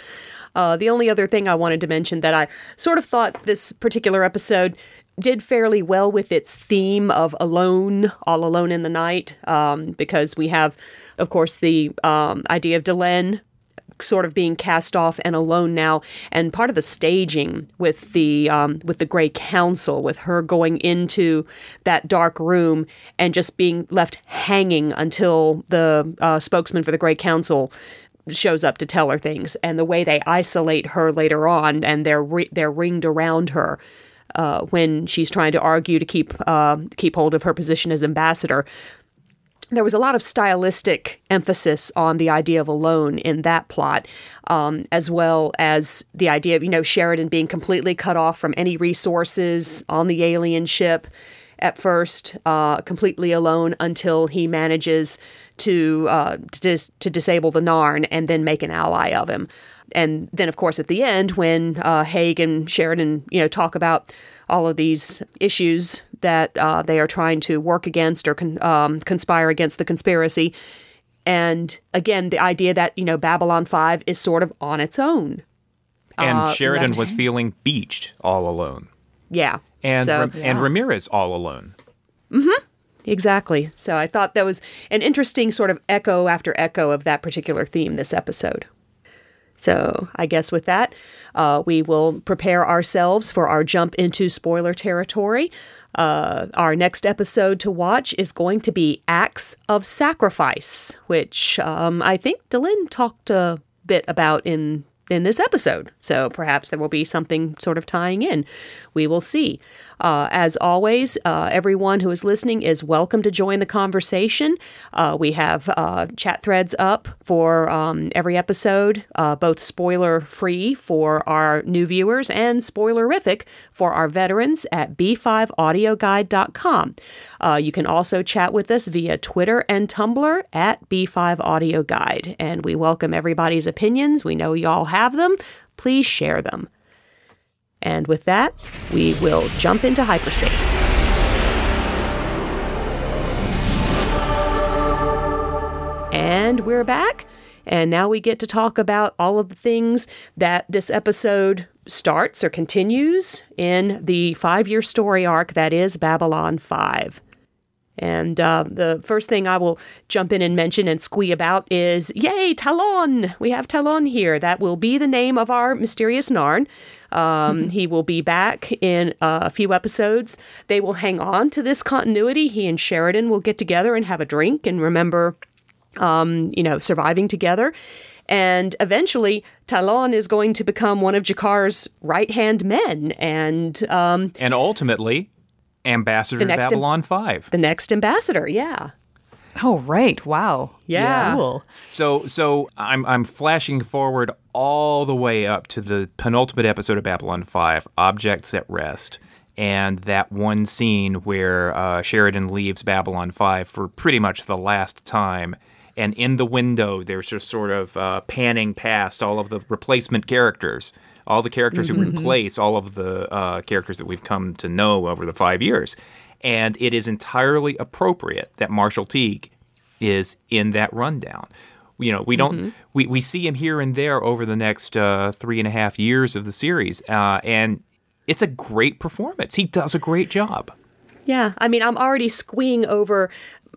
Uh, the only other thing I wanted to mention that I sort of thought this particular episode did fairly well with its theme of alone, all alone in the night, um, because we have, of course, the um, idea of Delenn sort of being cast off and alone now. And part of the staging with the um, with the Grey Council, with her going into that dark room and just being left hanging until the uh, spokesman for the Grey Council shows up to tell her things, and the way they isolate her later on, and they're re- they're ringed around her. Uh, when she's trying to argue to keep uh, keep hold of her position as ambassador, there was a lot of stylistic emphasis on the idea of alone in that plot, um, as well as the idea of, you know, Sheridan being completely cut off from any resources on the alien ship at first, uh, completely alone until he manages to, uh, to, dis- to disable the Narn and then make an ally of him. And then, of course, at the end, when uh, Haig and Sheridan, you know, talk about all of these issues that uh, they are trying to work against or con- um, conspire against the conspiracy. And again, the idea that, you know, Babylon 5 is sort of on its own. And uh, Sheridan was feeling beached all alone. Yeah. And, so, Ra- yeah. and Ramirez all alone. Mm hmm. Exactly. So I thought that was an interesting sort of echo after echo of that particular theme this episode. So I guess with that, uh, we will prepare ourselves for our jump into spoiler territory. Uh, our next episode to watch is going to be Acts of Sacrifice, which um, I think Delenn talked a bit about in in this episode. So perhaps there will be something sort of tying in. We will see. Uh, as always, uh, everyone who is listening is welcome to join the conversation. Uh, we have uh, chat threads up for um, every episode, uh, both spoiler free for our new viewers and spoilerific for our veterans at b5audioguide.com. Uh, you can also chat with us via Twitter and Tumblr at B5audioguide. And we welcome everybody's opinions. We know you all have them. Please share them. And with that, we will jump into hyperspace. And we're back. And now we get to talk about all of the things that this episode starts or continues in the five year story arc that is Babylon 5. And uh, the first thing I will jump in and mention and squee about is Yay, Talon! We have Talon here. That will be the name of our mysterious Narn. Um, he will be back in a few episodes. They will hang on to this continuity. He and Sheridan will get together and have a drink and remember, um, you know, surviving together. And eventually, Talon is going to become one of G'Kar's right hand men. And um, And ultimately, ambassador to next am- Babylon 5. the next ambassador, yeah. Oh, right. Wow. Yeah. Cool. So so I'm I'm flashing forward all the way up to the penultimate episode of Babylon 5, Objects at Rest. And that one scene where uh, Sheridan leaves Babylon 5 for pretty much the last time. And in the window, there's just sort of uh, panning past all of the replacement characters, all the characters who replace all of the uh, characters that we've come to know over the five years. And it is entirely appropriate that Marshall Teague is in that rundown. You know, we don't we, we see him here and there over the next uh, three and a half years of the series, uh, and it's a great performance. He does a great job. Yeah, I mean, I'm already squeeing over,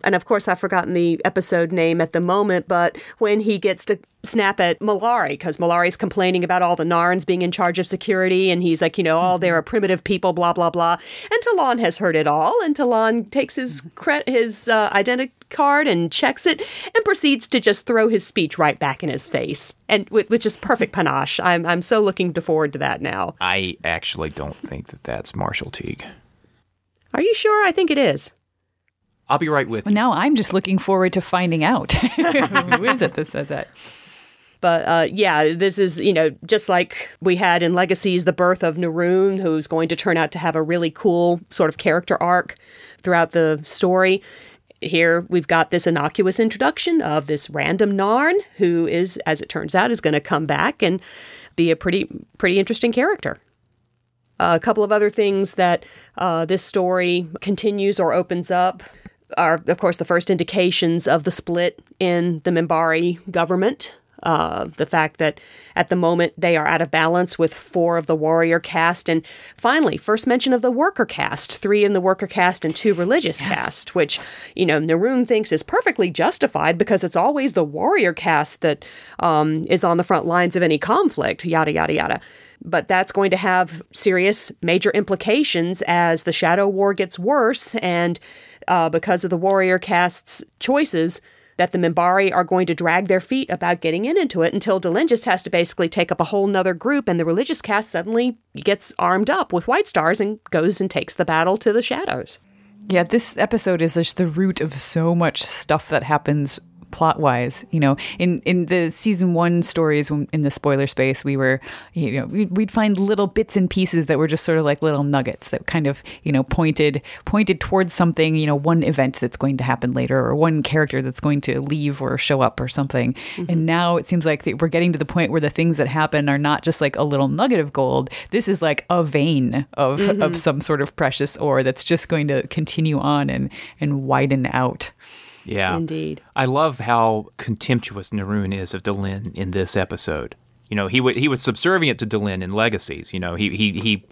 and of course, I've forgotten the episode name at the moment, but when he gets to snap at Mollari, because Mollari's complaining about all the Narns being in charge of security, and he's like, you know, oh, they're a primitive people, blah, blah, blah. And Talon has heard it all, and Talon takes his, cre- his uh, identity card and checks it and proceeds to just throw his speech right back in his face. And with, with just perfect panache. I'm, I'm so looking forward to that now. I actually don't think that that's Marshall Teague. are you sure? I think it is I'll be right with you. Now I'm just looking forward to finding out who is it that says that. But uh, yeah, this is, you know, just like we had in Legacies, the birth of Neroon, who's going to turn out to have a really cool sort of character arc throughout the story. Here we've got this innocuous introduction of this random Narn, who is, as it turns out, is going to come back and be a pretty, pretty interesting character. a couple of other things that uh, this story continues or opens up are, of course, the first indications of the split in the Minbari government. Uh, the fact that at the moment they are out of balance with four of the warrior caste, and finally, first mention of the worker caste, three in the worker caste and two religious caste, which you know Neroon thinks is perfectly justified because it's always the warrior caste that um, is on the front lines of any conflict. Yada yada yada but that's going to have serious major implications as the Shadow War gets worse, and uh, because of the warrior caste's choices, that the Minbari are going to drag their feet about getting in into it until Delenn just has to basically take up a whole nother group, and the religious caste suddenly gets armed up with White Stars and goes and takes the battle to the Shadows. Yeah, this episode is just the root of so much stuff that happens plot wise you know in in the season one stories in the spoiler space we were you know we'd, we'd find little bits and pieces that were just sort of like little nuggets that kind of you know pointed pointed towards something you know one event that's going to happen later or one character that's going to leave or show up or something. Mm-hmm. And now it seems like we're getting to the point where the things that happen are not just like a little nugget of gold. This is like a vein of of mm-hmm. some sort of precious ore that's just going to continue on and and widen out Yeah. Indeed. I love how contemptuous Neroon is of Delenn in this episode. You know, he wa he was subservient to Delenn in Legacies. You know, he he he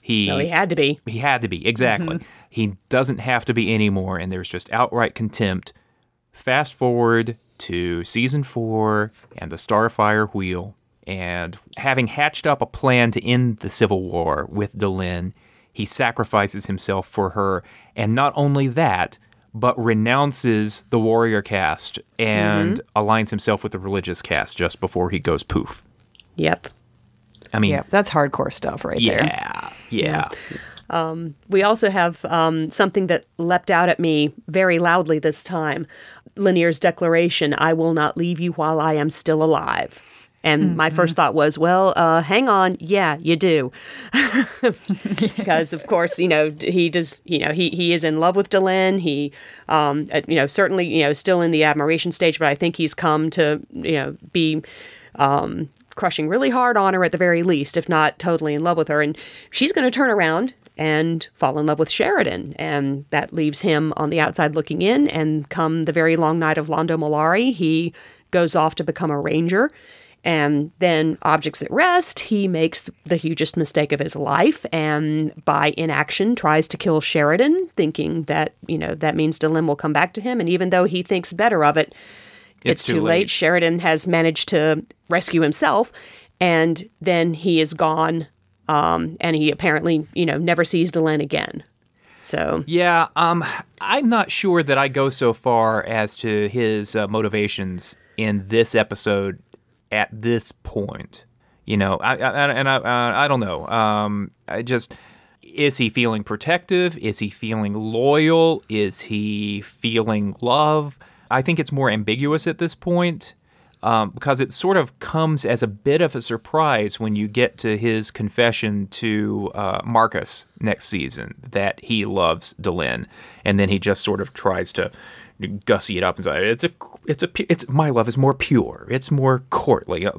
he No, he had to be. he had to be exactly. Mm-hmm. He doesn't have to be anymore, and there's just outright contempt. Fast forward to season four and the Starfire Wheel, and having hatched up a plan to end the Civil War with Delenn, he sacrifices himself for her, and not only that, but renounces the warrior caste and aligns himself with the religious caste just before he goes poof. Yep. I mean, Yeah, that's hardcore stuff right there. yeah, yeah. We also have um, something that leapt out at me very loudly this time Lennier's declaration I will not leave you while I am still alive. And my first thought was, well, uh, hang on. Yeah, you do. because, of course, you know, he does, you know, he, he is in love with Delenn. He, um, you know, certainly, you know, still in the admiration stage, but I think he's come to, you know, be um, crushing really hard on her at the very least, if not totally in love with her. And she's going to turn around and fall in love with Sheridan. And that leaves him on the outside looking in. And come the very long night of Londo Mollari, he goes off to become a ranger. And then, objects at rest, he makes the hugest mistake of his life and by inaction tries to kill Sheridan, thinking that, you know, that means Delenn will come back to him. And even though he thinks better of it, it's, too, late. Sheridan has managed to rescue himself, and then he is gone. Um, and he apparently, you know, never sees Delenn again. So Yeah, um, I'm not sure that I go so far as to his uh, motivations in this episode at this point. You know, I, I and I, I don't know. Um, I just is he feeling protective? Is he feeling loyal? Is he feeling love? I think it's more ambiguous at this point um, because it sort of comes as a bit of a surprise when you get to his confession to uh, Marcus next season that he loves Delenn, and then he just sort of tries to gussy it up and say it's a it's a it's my love is more pure it's more courtly uh,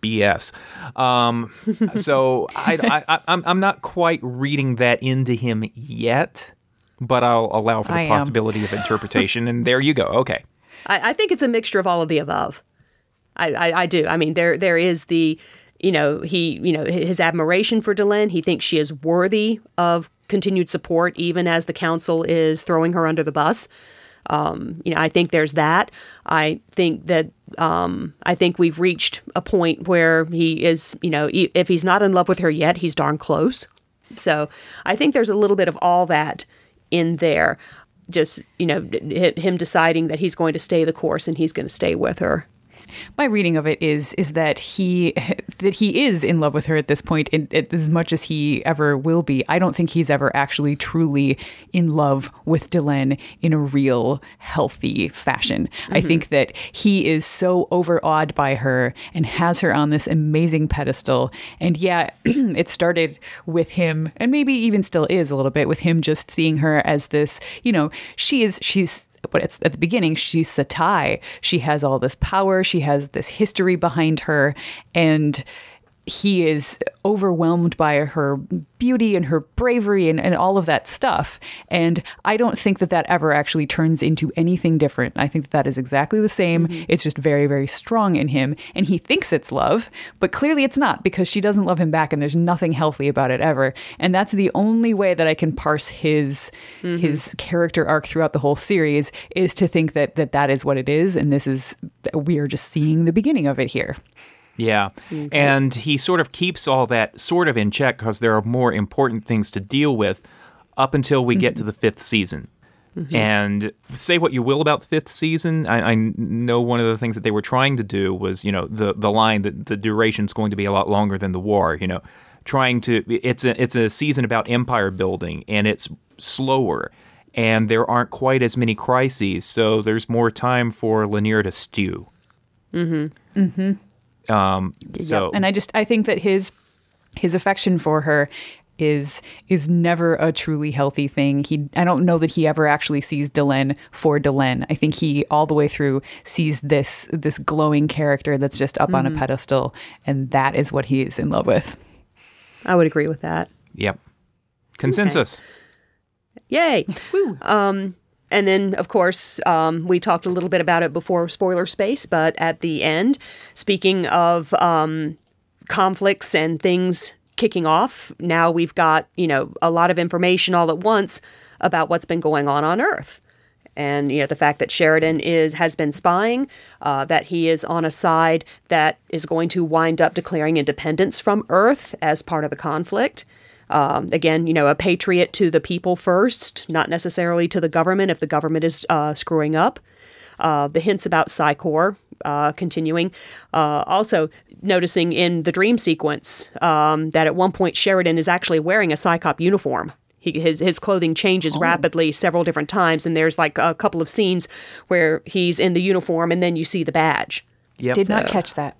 bs um so I, I, I i'm i'm not quite reading that into him yet but i'll allow for the I am. possibility of interpretation and there you go okay I, I think it's a mixture of all of the above. I, I, I do. I mean, there there is the, you know, he, you know, his admiration for Delenn. He thinks she is worthy of continued support, even as the council is throwing her under the bus. Um, you know, I think there's that. I think that um, I think we've reached a point where he is, you know, if he's not in love with her yet, he's darn close. So I think there's a little bit of all that in there. Just you know, him deciding that he's going to stay the course and he's going to stay with her. My reading of it is is that he that he is in love with her at this point in, as much as he ever will be. I don't think he's ever actually truly in love with Delenn in a real healthy fashion. I mm-hmm. think that he is so overawed by her and has her on this amazing pedestal. And yeah, it started with him and maybe even still is a little bit with him just seeing her as this, you know, she is she's but it's at the beginning she's Satai. She has all this power, she has this history behind her, and he is overwhelmed by her beauty and her bravery and, and all of that stuff. And I don't think that that ever actually turns into anything different. I think that, that is exactly the same. Mm-hmm. It's just very, very strong in him. And he thinks it's love, but clearly it's not because she doesn't love him back and there's nothing healthy about it ever. And that's the only way that I can parse his mm-hmm. his character arc throughout the whole series is to think that that, that is what it is. And this is, we are just seeing the beginning of it here. Yeah. Mm-hmm. And he sort of keeps all that sort of in check because there are more important things to deal with up until we get to mm-hmm. the fifth season. Mm-hmm. And say what you will about the fifth season, I, I know one of the things that they were trying to do was, you know, the the line that the duration's going to be a lot longer than the war. You know, trying to it's a it's a season about empire building and it's slower and there aren't quite as many crises, so there's more time for Lennier to stew. Um, so and I just I think that his his affection for her is is never a truly healthy thing. He I don't know that he ever actually sees Delenn for Delenn. I think he all the way through sees this this glowing character that's just up on a pedestal and that is what he is in love with. I would agree with that. Yep. Consensus. Yay! Um, and then, of course, um, we talked a little bit about it before spoiler space, but at the end, speaking of um, conflicts and things kicking off, now we've got, you know, a lot of information all at once about what's been going on on Earth. And you know the fact that Sheridan is has been spying, uh, that he is on a side that is going to wind up declaring independence from Earth as part of the conflict. Um, again, you know, a patriot to the people first, not necessarily to the government if the government is uh, screwing up. Uh, the hints about Psi Corps uh, continuing. Uh, also, noticing in the dream sequence um, that at one point Sheridan is actually wearing a Psi Cop uniform. He, his his clothing changes rapidly several different times, and there's like a couple of scenes where he's in the uniform, and then you see the badge. Yep. Did not catch that.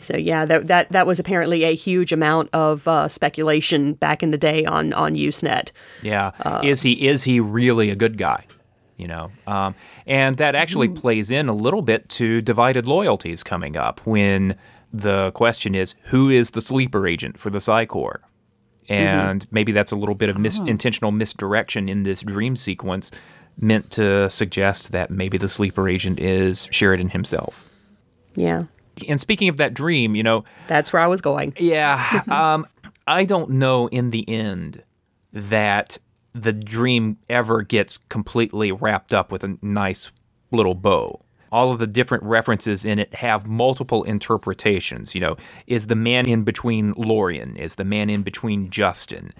So yeah, that that that was apparently a huge amount of uh, speculation back in the day on on Usenet. Yeah. is he is he really a good guy? You know, um, and that actually Mm-hmm. plays in a little bit to divided loyalties coming up when the question is who is the sleeper agent for the Psi Corps, and Mm-hmm. maybe that's a little bit of mis- Oh. intentional misdirection in this dream sequence, meant to suggest that maybe the sleeper agent is Sheridan himself. Yeah, And speaking of that dream, you know, that's where I was going. yeah. um, I don't know in the end that the dream ever gets completely wrapped up with a nice little bow. All of the different references in it have multiple interpretations. You know, is the man in between Lorian? Is the man in between Justin?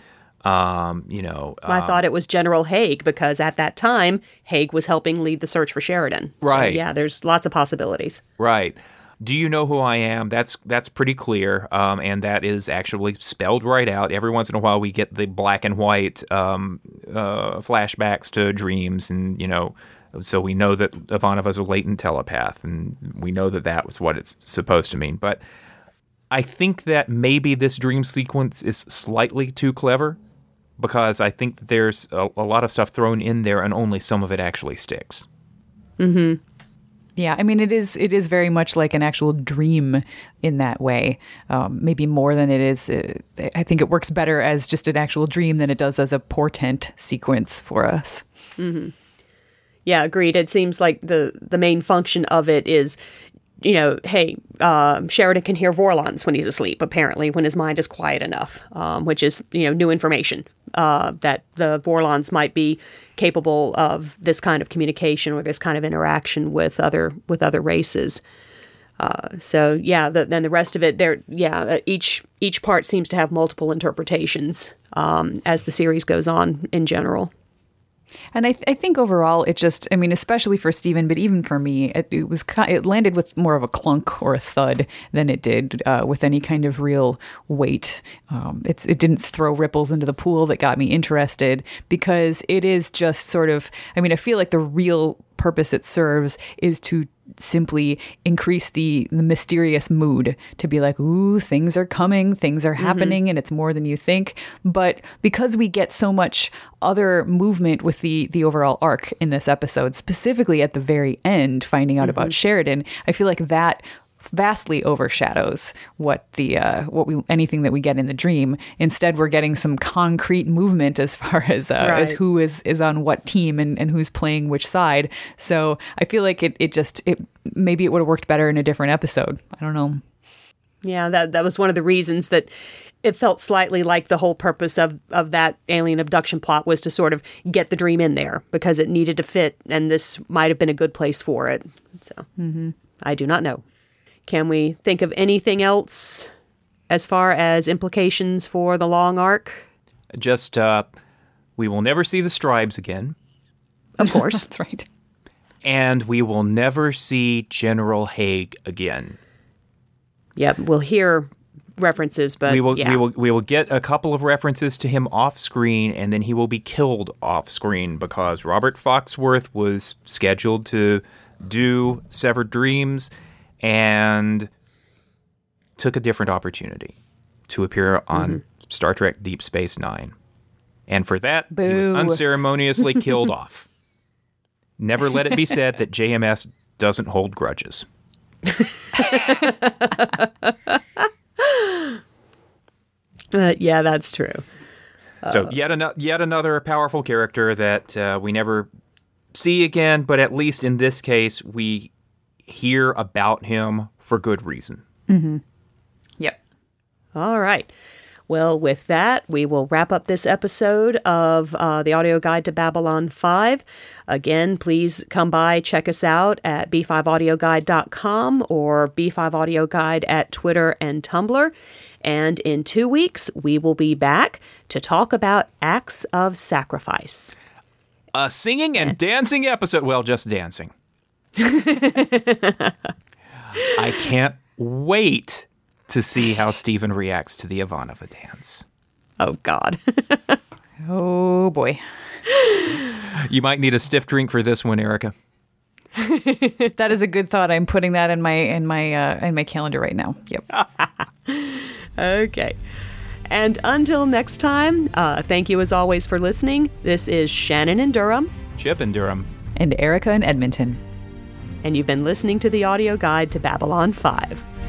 Um, you know, I thought it was General Haig because at that time Haig was helping lead the search for Sheridan. So, Right. yeah, there's lots of possibilities. Right. Do you know who I am? That's that's pretty clear, um, and that is actually spelled right out. Every once in a while, we get the black and white um, uh, flashbacks to dreams, and you know, so we know that Ivanova is a latent telepath, and we know that that was what it's supposed to mean. But I think that maybe this dream sequence is slightly too clever because I think there's a, a lot of stuff thrown in there, and only some of it actually sticks. Yeah, I mean it is it is very much like an actual dream in that way. Um, maybe more than it is. Uh, I think it works better as just an actual dream than it does as a portent sequence for us. Yeah, agreed. It seems like the the main function of it is, you know, hey, uh, Sheridan can hear Vorlons when he's asleep. Apparently, when his mind is quiet enough, um, which is you know new information uh, that the Vorlons might be capable of this kind of communication or this kind of interaction with other with other races. Uh, so yeah, the, then the rest of it, there, yeah, uh, each each part seems to have multiple interpretations um, as the series goes on in general. And I, I think overall, it just, I mean, especially for Steven, but even for me, it, it was, ki- it landed with more of a clunk or a thud than it did uh, with any kind of real weight. Um, it's, it didn't throw ripples into the pool that got me interested because it is just sort of, I mean, I feel like the real purpose it serves is to simply increase the, the mysterious mood to be like, ooh, things are coming, things are mm-hmm. happening, and it's more than you think. But because we get so much other movement with the the overall arc in this episode, specifically at the very end, finding out about mm-hmm. Sheridan, I feel like that vastly overshadows what the uh, what we anything that we get in the dream. Instead, we're getting some concrete movement as far as uh, as who is is on what team and, and who's playing which side. So I feel like it it just it maybe it would have worked better in a different episode. I don't know. Yeah, that that was one of the reasons that it felt slightly like the whole purpose of of that alien abduction plot was to sort of get the dream in there because it needed to fit, and this might have been a good place for it. So I do not know. Can we think of anything else as far as implications for the long arc? Just uh, we will never see the Streibs again. Of course. That's right. and we will never see General Haig again. yep, we'll hear references, but we will yeah. we will we will get a couple of references to him off screen and then he will be killed off screen because Robert Foxworth was scheduled to do Severed Dreams and took a different opportunity to appear on Mm-hmm. Star Trek Deep Space 9. And for that, he was unceremoniously killed off. Never let it be said that JMS doesn't hold grudges. Uh, yeah, that's true. So yet another yet another powerful character that uh, we never see again, but at least in this case, we hear about him for good reason. Yep. All right. Well, with that, we will wrap up this episode of uh, the audio guide to Babylon 5. Again, please come by, check us out at b5audioguide.com or b5audioguide at Twitter and Tumblr. And in two weeks, we will be back to talk about acts of sacrifice. A singing and dancing episode. Well, just dancing. I can't wait to see how Steven reacts to the Ivanova dance. Oh, God. Oh boy. You might need a stiff drink for this one, Erica. That is a good thought. I'm putting that in my in my uh, in my calendar right now. Yep. okay. And until next time, uh, thank you as always for listening. This is Shannon in Durham, Chip and Durham. and Erica in Edmonton. And you've been listening to the audio guide to Babylon 5.